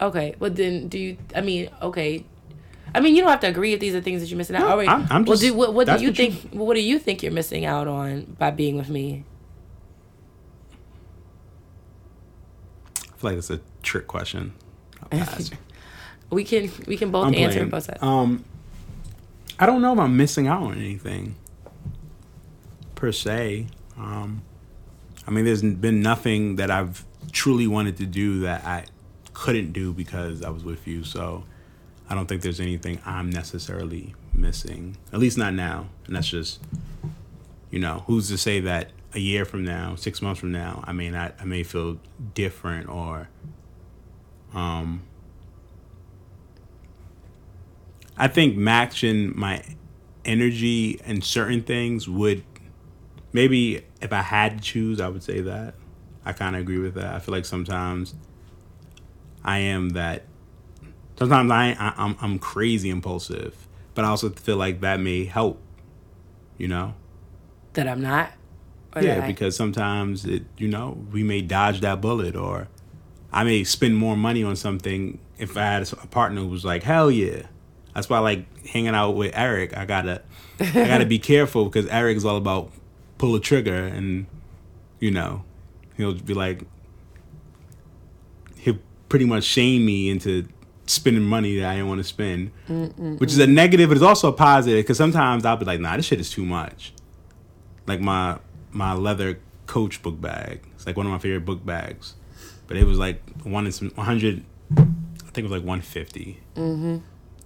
okay. Well, then do you? I mean, okay. I mean, you don't have to agree if these are things that you're missing out. No, All right. I'm- I'm well, just- do, what, what do you what you- think? What do you think you're missing out on by being with me? Feel like it's a trick question. We can we can both I'm answer playing. both sides. Um, I don't know if I'm missing out on anything per se. Um, I mean, there's been nothing that I've truly wanted to do that I couldn't do because I was with you. So I don't think there's anything I'm necessarily missing. At least not now. And that's just, you know, who's to say that a year from now, six months from now, I may not, I may feel different or, um, I think matching my energy and certain things would maybe if I had to choose, I would say that. I kind of agree with that. I feel like sometimes I am that. Sometimes I, I I'm I'm crazy impulsive, but I also feel like that may help. You know. that I'm not. Yeah, because sometimes it, you know, we may dodge that bullet, or I may spend more money on something if I had a partner who was like, "Hell yeah!" That's why I like hanging out with Eric. I gotta, I gotta be careful because Eric is all about pull a trigger, and you know, he'll be like, he'll pretty much shame me into spending money that I didn't want to spend, which is a negative, but it's also a positive because sometimes I'll be like, "Nah, this shit is too much." like my my leather Coach book bag. It's like one of my favorite book bags, but it was like one in some one hundred. I think it was like one fifty. Mm-hmm.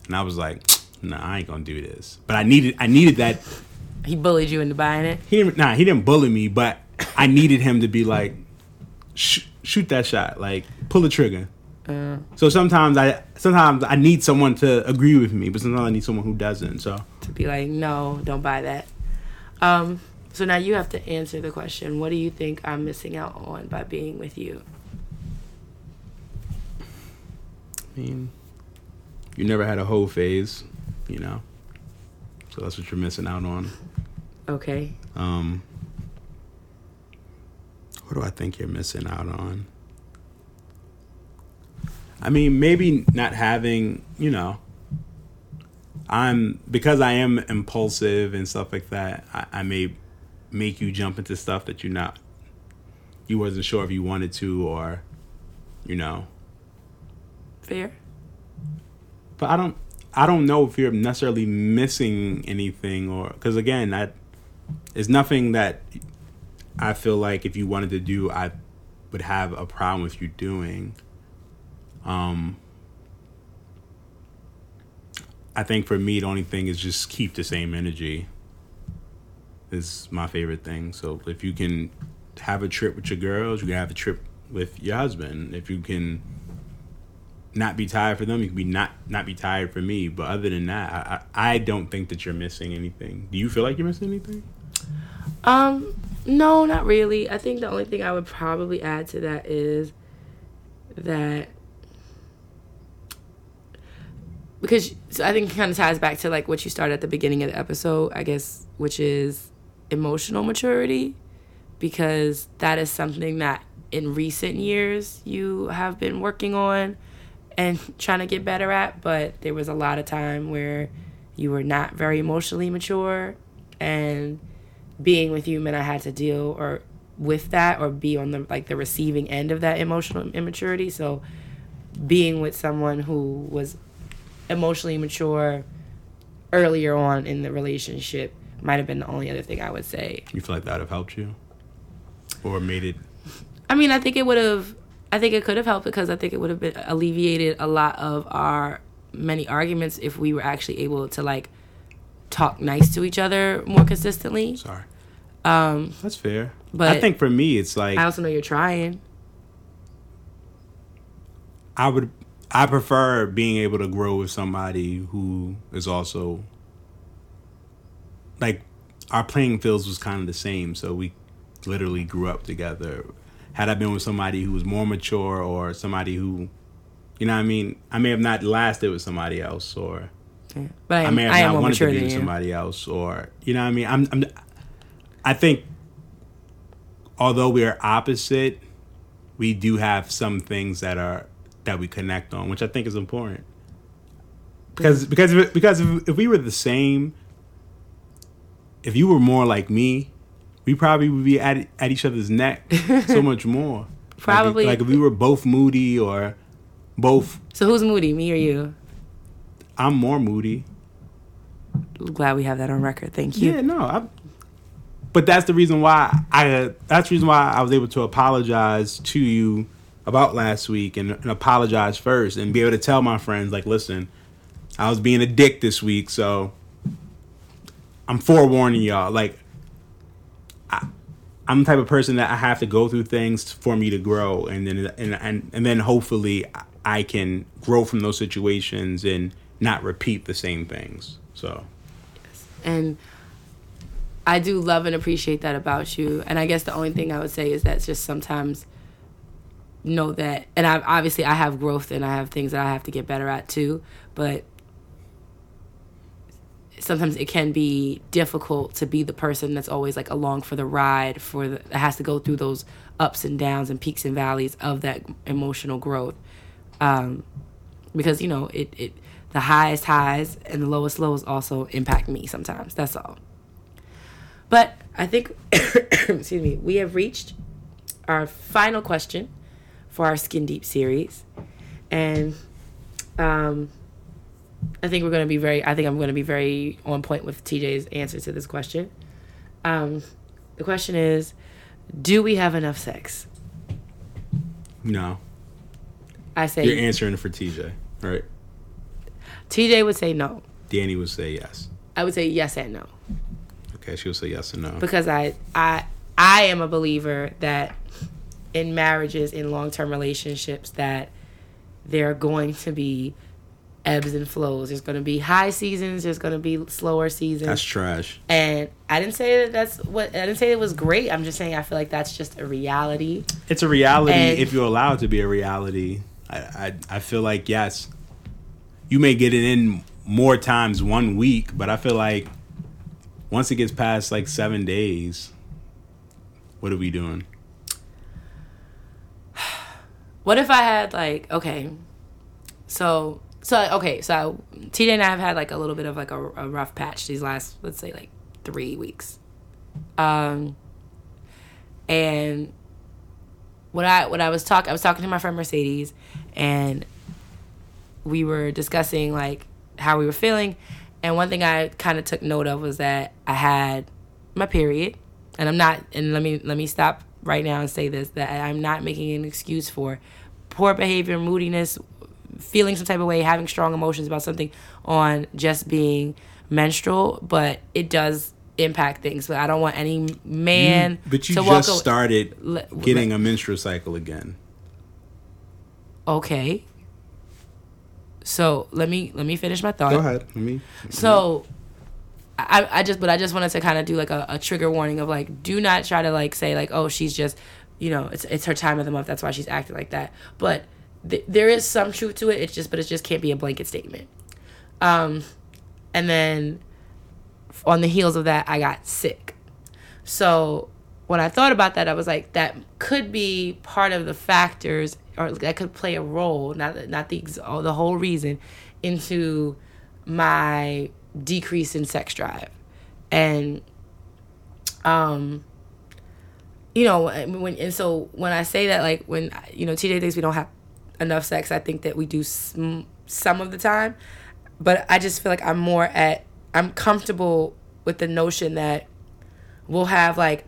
And I was like, nah, I ain't gonna do this. But I needed I needed that. He bullied you into buying it. He didn't nah he didn't bully me, but I needed him to be like, sh- shoot that shot, like pull the trigger. Uh, So sometimes I sometimes I need someone to agree with me, but sometimes I need someone who doesn't. So to be like, no, don't buy that. Um, so now you have to answer the question. What do you think I'm missing out on by being with you? I mean, you never had a whole phase, you know. So that's what you're missing out on. Okay. Um, what do I think you're missing out on? I mean, maybe not having, you know, I'm because I am impulsive and stuff like that. I, I may make you jump into stuff that you're not, you wasn't sure if you wanted to, or, you know. Fair. But I don't, I don't know if you're necessarily missing anything, or because again, that is nothing that I feel like if you wanted to do, I would have a problem with you doing. Um, I think for me, the only thing is just keep the same energy. Is my favorite thing. So if you can have a trip with your girls, you can have a trip with your husband. If you can not be tired for them, you can be not not be tired for me. But other than that, I I, don't think that you're missing anything. Do you feel like you're missing anything? Um, no, not really. I think the only thing I would probably add to that is that because I think it kind of ties back to like what you started at the beginning of the episode, I guess, which is emotional maturity, because that is something that in recent years you have been working on and trying to get better at, but there was a lot of time where you were not very emotionally mature and being with you meant I had to deal or with that or be on the like the receiving end of that emotional immaturity. So being with someone who was emotionally mature earlier on in the relationship might have been the only other thing I would say. You feel like that would have helped you, or made it? I mean, I think it would have. I think it could have helped because I think it would have been alleviated a lot of our many arguments if we were actually able to like talk nice to each other more consistently. Sorry, Um, that's fair. But I think for me, it's like I also know you're trying. I would I prefer being able to grow with somebody who is also like our playing fields was kind of the same, so we literally grew up together. Had I been with somebody who was more mature or somebody who you know what I mean, I may have not lasted with somebody else or Yeah. But I I may have I not wanted to be with somebody else or you know what I mean? I'm, I'm I think although we are opposite, we do have some things that are that we connect on, which I think is important. Because because if, because if, if we were the same, if you were more like me, we probably would be at at each other's neck so much more. Like Probably. like if we were both moody or both. So who's moody, me or you? I'm more moody. Glad we have that on record. Thank you. Yeah, no. I, but that's the reason why I. That's the reason why I was able to apologize to you about last week and, and apologize first and be able to tell my friends like, listen, I was being a dick this week, so I'm forewarning y'all. Like, I, I'm the type of person that I have to go through things for me to grow, and then and and, and then hopefully I can grow from those situations and not repeat the same things. So. yes. And I do love and appreciate that about you. And I guess the only thing I would say is that just sometimes know that and I obviously I have growth and I have things that I have to get better at too, but sometimes it can be difficult to be the person that's always like along for the ride for the that has to go through those ups and downs and peaks and valleys of that emotional growth. Um because you know, it it the highest highs and the lowest lows also impact me sometimes. That's all. But I think, excuse me, we have reached our final question for our Skin Deep series. And um, I think we're going to be very, I think I'm going to be very on point with TJ's answer to this question. Um, The question is, do we have enough sex? No, I say you're answering for TJ, right? TJ would say no. Danny would say yes. I would say yes and no. Okay, she would say yes and no. because I I I am a believer that in marriages in long-term relationships that there are going to be ebbs and flows. There's going to be high seasons, there's going to be slower seasons. That's trash. and I didn't say that that's what I didn't say it was great. I'm just saying I feel like that's just a reality. It's a reality And- if you're allowed to be a reality. I, I I feel like yes, you may get it in more times one week, but I feel like once it gets past like seven days, what are we doing? What if I had like okay, so so okay, so TJ and I have had like a little bit of like a, a rough patch these last let's say like three weeks, um, and when I when I was talking I was talking to my friend Mercedes, and we were discussing like how we were feeling, and one thing I kind of took note of was that I had my period, and I'm not and let me let me stop right now and say this that I'm not making an excuse for poor behavior, moodiness, feeling some type of way, having strong emotions about something on just being menstrual, but it does impact things. But I don't want any man But you to just started getting a menstrual cycle again. Okay. So let me let me finish my thought. Go ahead. Let me. So I, I just but I just wanted to kind of do like a, a trigger warning of like do not try to like say like oh she's just you know it's it's her time of the month that's why she's acting like that but th- there is some truth to it it's just but it just can't be a blanket statement. Um and then on the heels of that I got sick. So when I thought about that I was like that could be part of the factors or that could play a role not not the the whole reason into my decrease in sex drive. And um you know when and so when i say that like when you know tj thinks we don't have enough sex i think that we do some, some of the time but i just feel like i'm more at i'm comfortable with the notion that we'll have like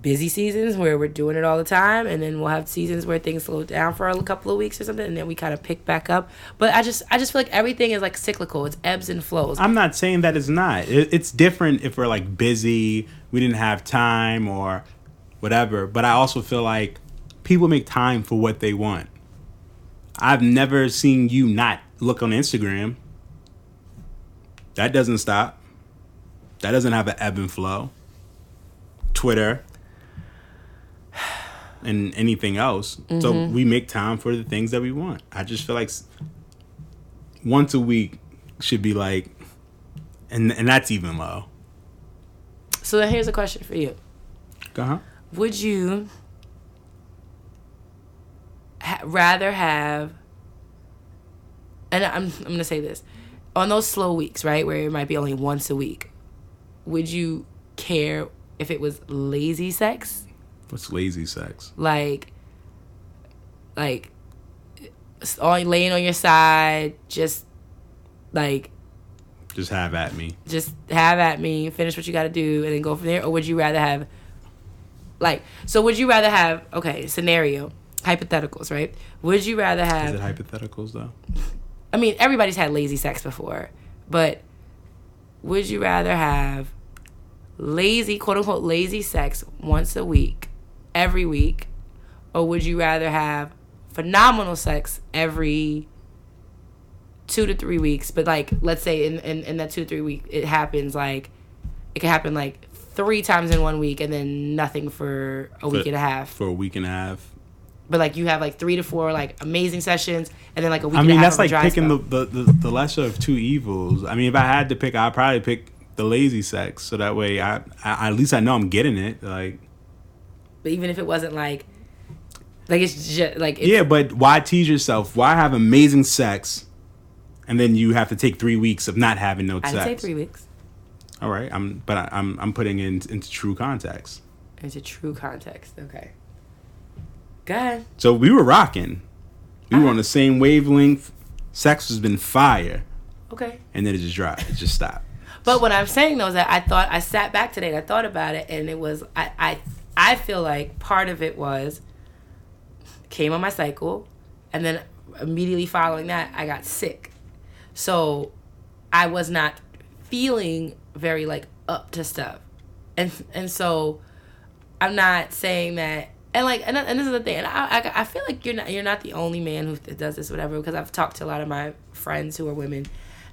busy seasons where we're doing it all the time and then we'll have seasons where things slow down for a couple of weeks or something and then we kind of pick back up but i just i just feel like everything is like cyclical it's ebbs and flows I'm not saying that it's not. It's different if we're like busy, we didn't have time or whatever. But I also feel like people make time for what they want. I've never seen you not look on Instagram. That doesn't stop. That doesn't have an ebb and flow. Twitter and anything else. So we make time for the things that we want. I just feel like once a week should be like and and that's even low. so then here's a question for you Uh-huh. would you ha- rather have and I'm, I'm gonna say this on those slow weeks right where it might be only once a week would you care if it was lazy sex What's lazy sex? like like on laying on your side just like Just have at me. just have at me, finish what you got to do, and then go from there? Or would you rather have, like, so would you rather have, okay, scenario, hypotheticals, right? Would you rather have? Is it hypotheticals though? I mean, everybody's had lazy sex before, but would you rather have lazy, quote unquote, lazy sex once a week, every week, or would you rather have phenomenal sex every two to three weeks? But like, let's say in, in, in that two to three week, it happens like, it can happen like three times in one week and then nothing for a week For- and a half. For a week and a half. But like you have like three to four like amazing sessions and then like a week I and mean a half that's of like picking the, the, the, the lesser of two evils. I mean if I had to pick I'd probably pick the lazy sex so that way I, I at least I know I'm getting it. Like But even if it wasn't like, like it's just like it's, Yeah, but why tease yourself? Why have amazing sex and then you have to take three weeks of not having no I sex? didn't say three weeks. All right, I'm but I, I'm I'm putting it in, into true context. into true context. Okay. Go ahead. So we were rocking. We were on the same wavelength. Sex has been fire, Okay. and then it just dropped. It just stopped. But what I'm saying though is that I thought I sat back today and I thought about it, and it was I I I feel like part of it was came on my cycle, and then immediately following that I got sick, so I was not feeling very like up to stuff, and and so I'm not saying that. And like, and, and this is the thing, and I, I, I feel like you're not you're not the only man who does this, whatever. Because I've talked to a lot of my friends who are women,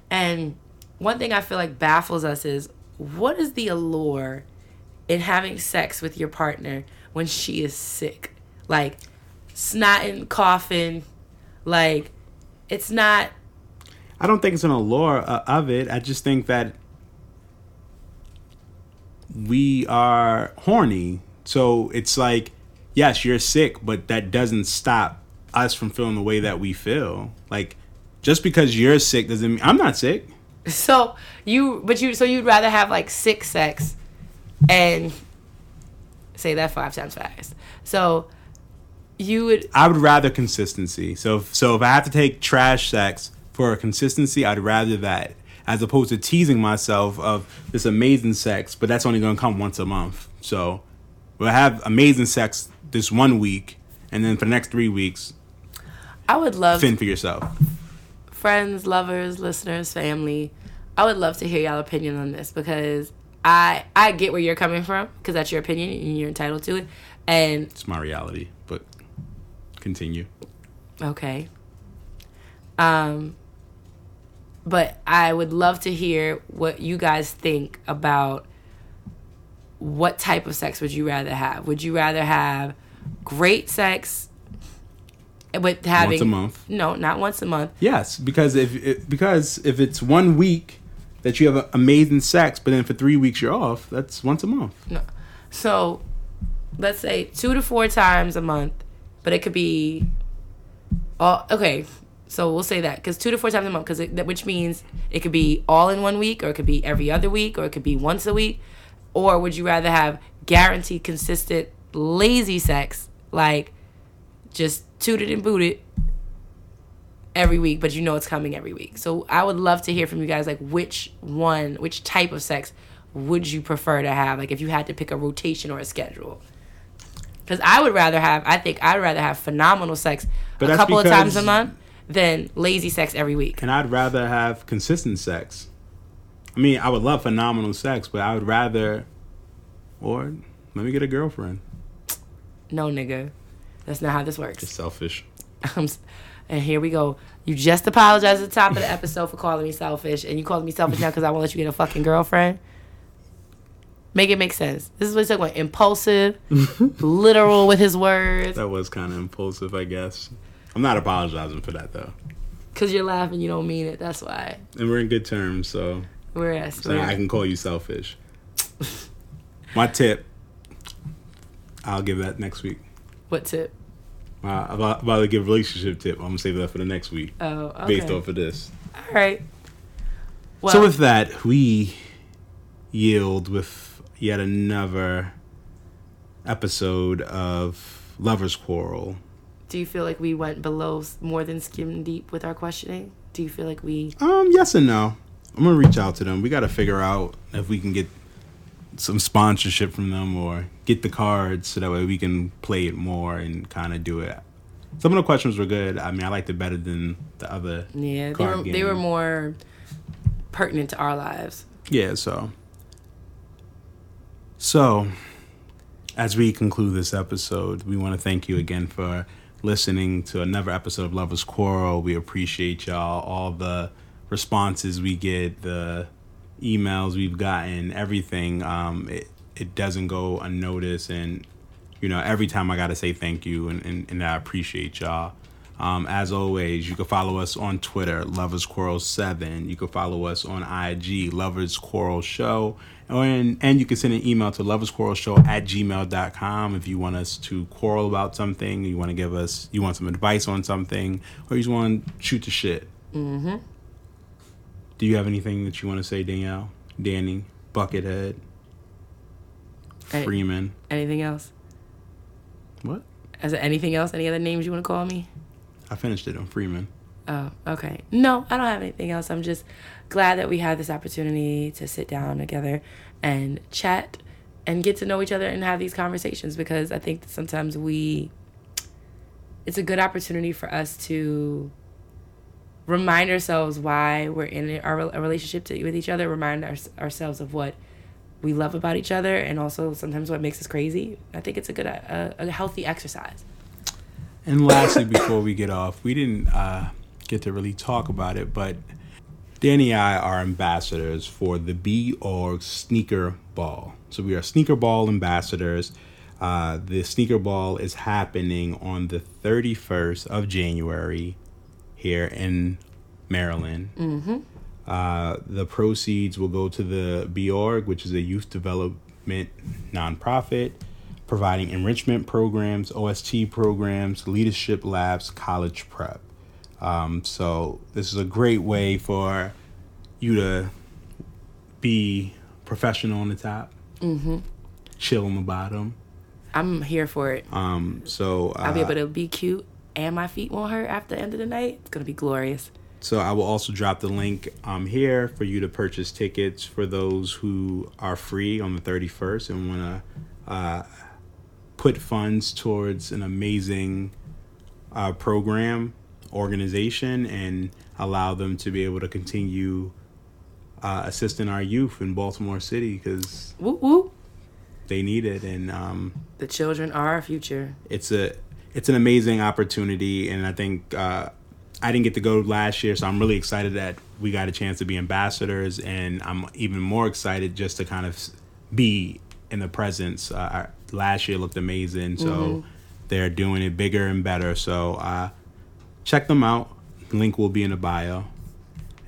and one thing I feel like baffles us is what is the allure in having sex with your partner when she is sick? Like snotting, coughing, like it's not I don't think it's an allure uh, of it. I just think that we are horny. So it's like, yes, you're sick, but that doesn't stop us from feeling the way that we feel. Like, just because you're sick doesn't mean I'm not sick. so you but you so you'd rather have like sick sex and say that five times fast. So you would I would rather consistency. So if, so if I have to take trash sex for a consistency, I'd rather that as opposed to teasing myself of this amazing sex, but that's only going to come once a month. So we'll have amazing sex this one week, and then for the next three weeks, I would love fend for yourself. friends, lovers, listeners, family. I would love to hear y'all opinion on this because I I get where you're coming from because that's your opinion and you're entitled to it. And It's my reality, but continue. okay. Um but I would love to hear what you guys think about what type of sex would you rather have? Would you rather have great sex with having a month. No, not once a month. Yes, because if it, because if it's one week that you have amazing sex, but then for three weeks you're off, that's once a month. No. So, let's say two to four times a month, but it could be. All okay. So we'll say that because two to four times a month, because which means it could be all in one week, or it could be every other week, or it could be once a week, or would you rather have guaranteed, consistent, lazy sex, like just tooted and booted every week, but you know it's coming every week. So I would love to hear from you guys, like which one, which type of sex would you prefer to have? Like if you had to pick a rotation or a schedule. Because I would rather have, I think I'd rather have phenomenal sex But a couple of times a month than lazy sex every week. And I'd rather have consistent sex. I mean, I would love phenomenal sex, but I would rather, or let me get a girlfriend. No, nigga, that's not how this works. It's selfish. Um, and here we go. You just apologized at the top of the episode for calling me selfish, and you calling me selfish now because I won't let you get a fucking girlfriend. Make it make sense. This is what he's talking about. Impulsive, literal with his words. That was kind of impulsive, I guess. I'm not apologizing for that though, Cause you're laughing, you don't mean it. That's why. and we're in good terms, so, We're at so I can call you selfish. My tip, I'll give that next week. what tip? Uh, I'm about, about to give relationship tip. I'm gonna save that for the next week, Oh, okay. based off of this. All right. Well, so with that, we yield with yet another episode of Lovers Quarrel. do you feel like we went below more than skim deep with our questioning? Do you feel like we? Um, yes and no. I'm gonna reach out to them. We got to figure out if we can get some sponsorship from them or get the cards so that way we can play it more and kind of do it. Some of the questions were good. I mean, I liked it better than the other. Yeah, they were. They were more pertinent to our lives. Yeah, so. So, as we conclude this episode, we want to thank you again for listening to another episode of Lovers Quarrel. We appreciate y'all, all the responses we get, the emails we've gotten, everything. Um, it, it doesn't go unnoticed. And, you know, every time I got to say thank you, and, and, and I appreciate y'all. Um, as always, you can follow us on Twitter, Lovers Quarrel Seven. You can follow us on IG, Lovers Quarrel Show, and and you can send an email to loversquarrelshow at gmail.com if you want us to quarrel about something, you want to give us, you want some advice on something, or you just want to shoot the shit. Mm-hmm. Do you have anything that you want to say, Danielle, Danny, Buckethead, Hey. Freeman? Anything else? What? Is there anything else? Any other names you want to call me? I finished it on Freeman. Oh, okay. No, I don't have anything else. I'm just glad that we had this opportunity to sit down together and chat and get to know each other and have these conversations because I think that sometimes we it's a good opportunity for us to remind ourselves why we're in our a relationship to, with each other, remind our, ourselves of what we love about each other and also sometimes what makes us crazy. I think it's a good a, a healthy exercise. And lastly, before we get off, we didn't uh, get to really talk about it, but Danny and I are ambassadors for the B Org Sneaker Ball. So we are Sneaker Ball ambassadors. Uh, the Sneaker Ball is happening on the 31st of January here in Maryland. Mm-hmm. Uh, the proceeds will go to the B Org, which is a youth development nonprofit providing enrichment programs, OST programs, leadership labs, college prep. Um, so this is a great way for you to be professional on the top, mm-hmm. chill on the bottom. I'm here for it. Um, so uh, I'll be able to be cute, and my feet won't hurt after the end of the night. It's gonna be glorious. So I will also drop the link um, here for you to purchase tickets for those who are free on the 31st and want to uh, put funds towards an amazing uh, program organization and allow them to be able to continue uh, assisting our youth in Baltimore City because they need it and um, the children are our future. It's a it's an amazing opportunity and I think uh, I didn't get to go last year so I'm really excited that we got a chance to be ambassadors and I'm even more excited just to kind of be in the presence. Uh, last year looked amazing so mm-hmm. they're doing it bigger and better so uh, check them out. Link will be in the bio.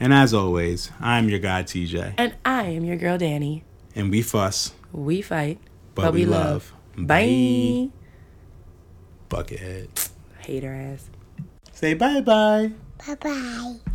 And as always, I'm your guy TJ. And I am your girl Danny. And we fuss. We fight. But, but we, we, love. love. Bye. Buckethead. Hater ass. Say bye bye. Bye bye.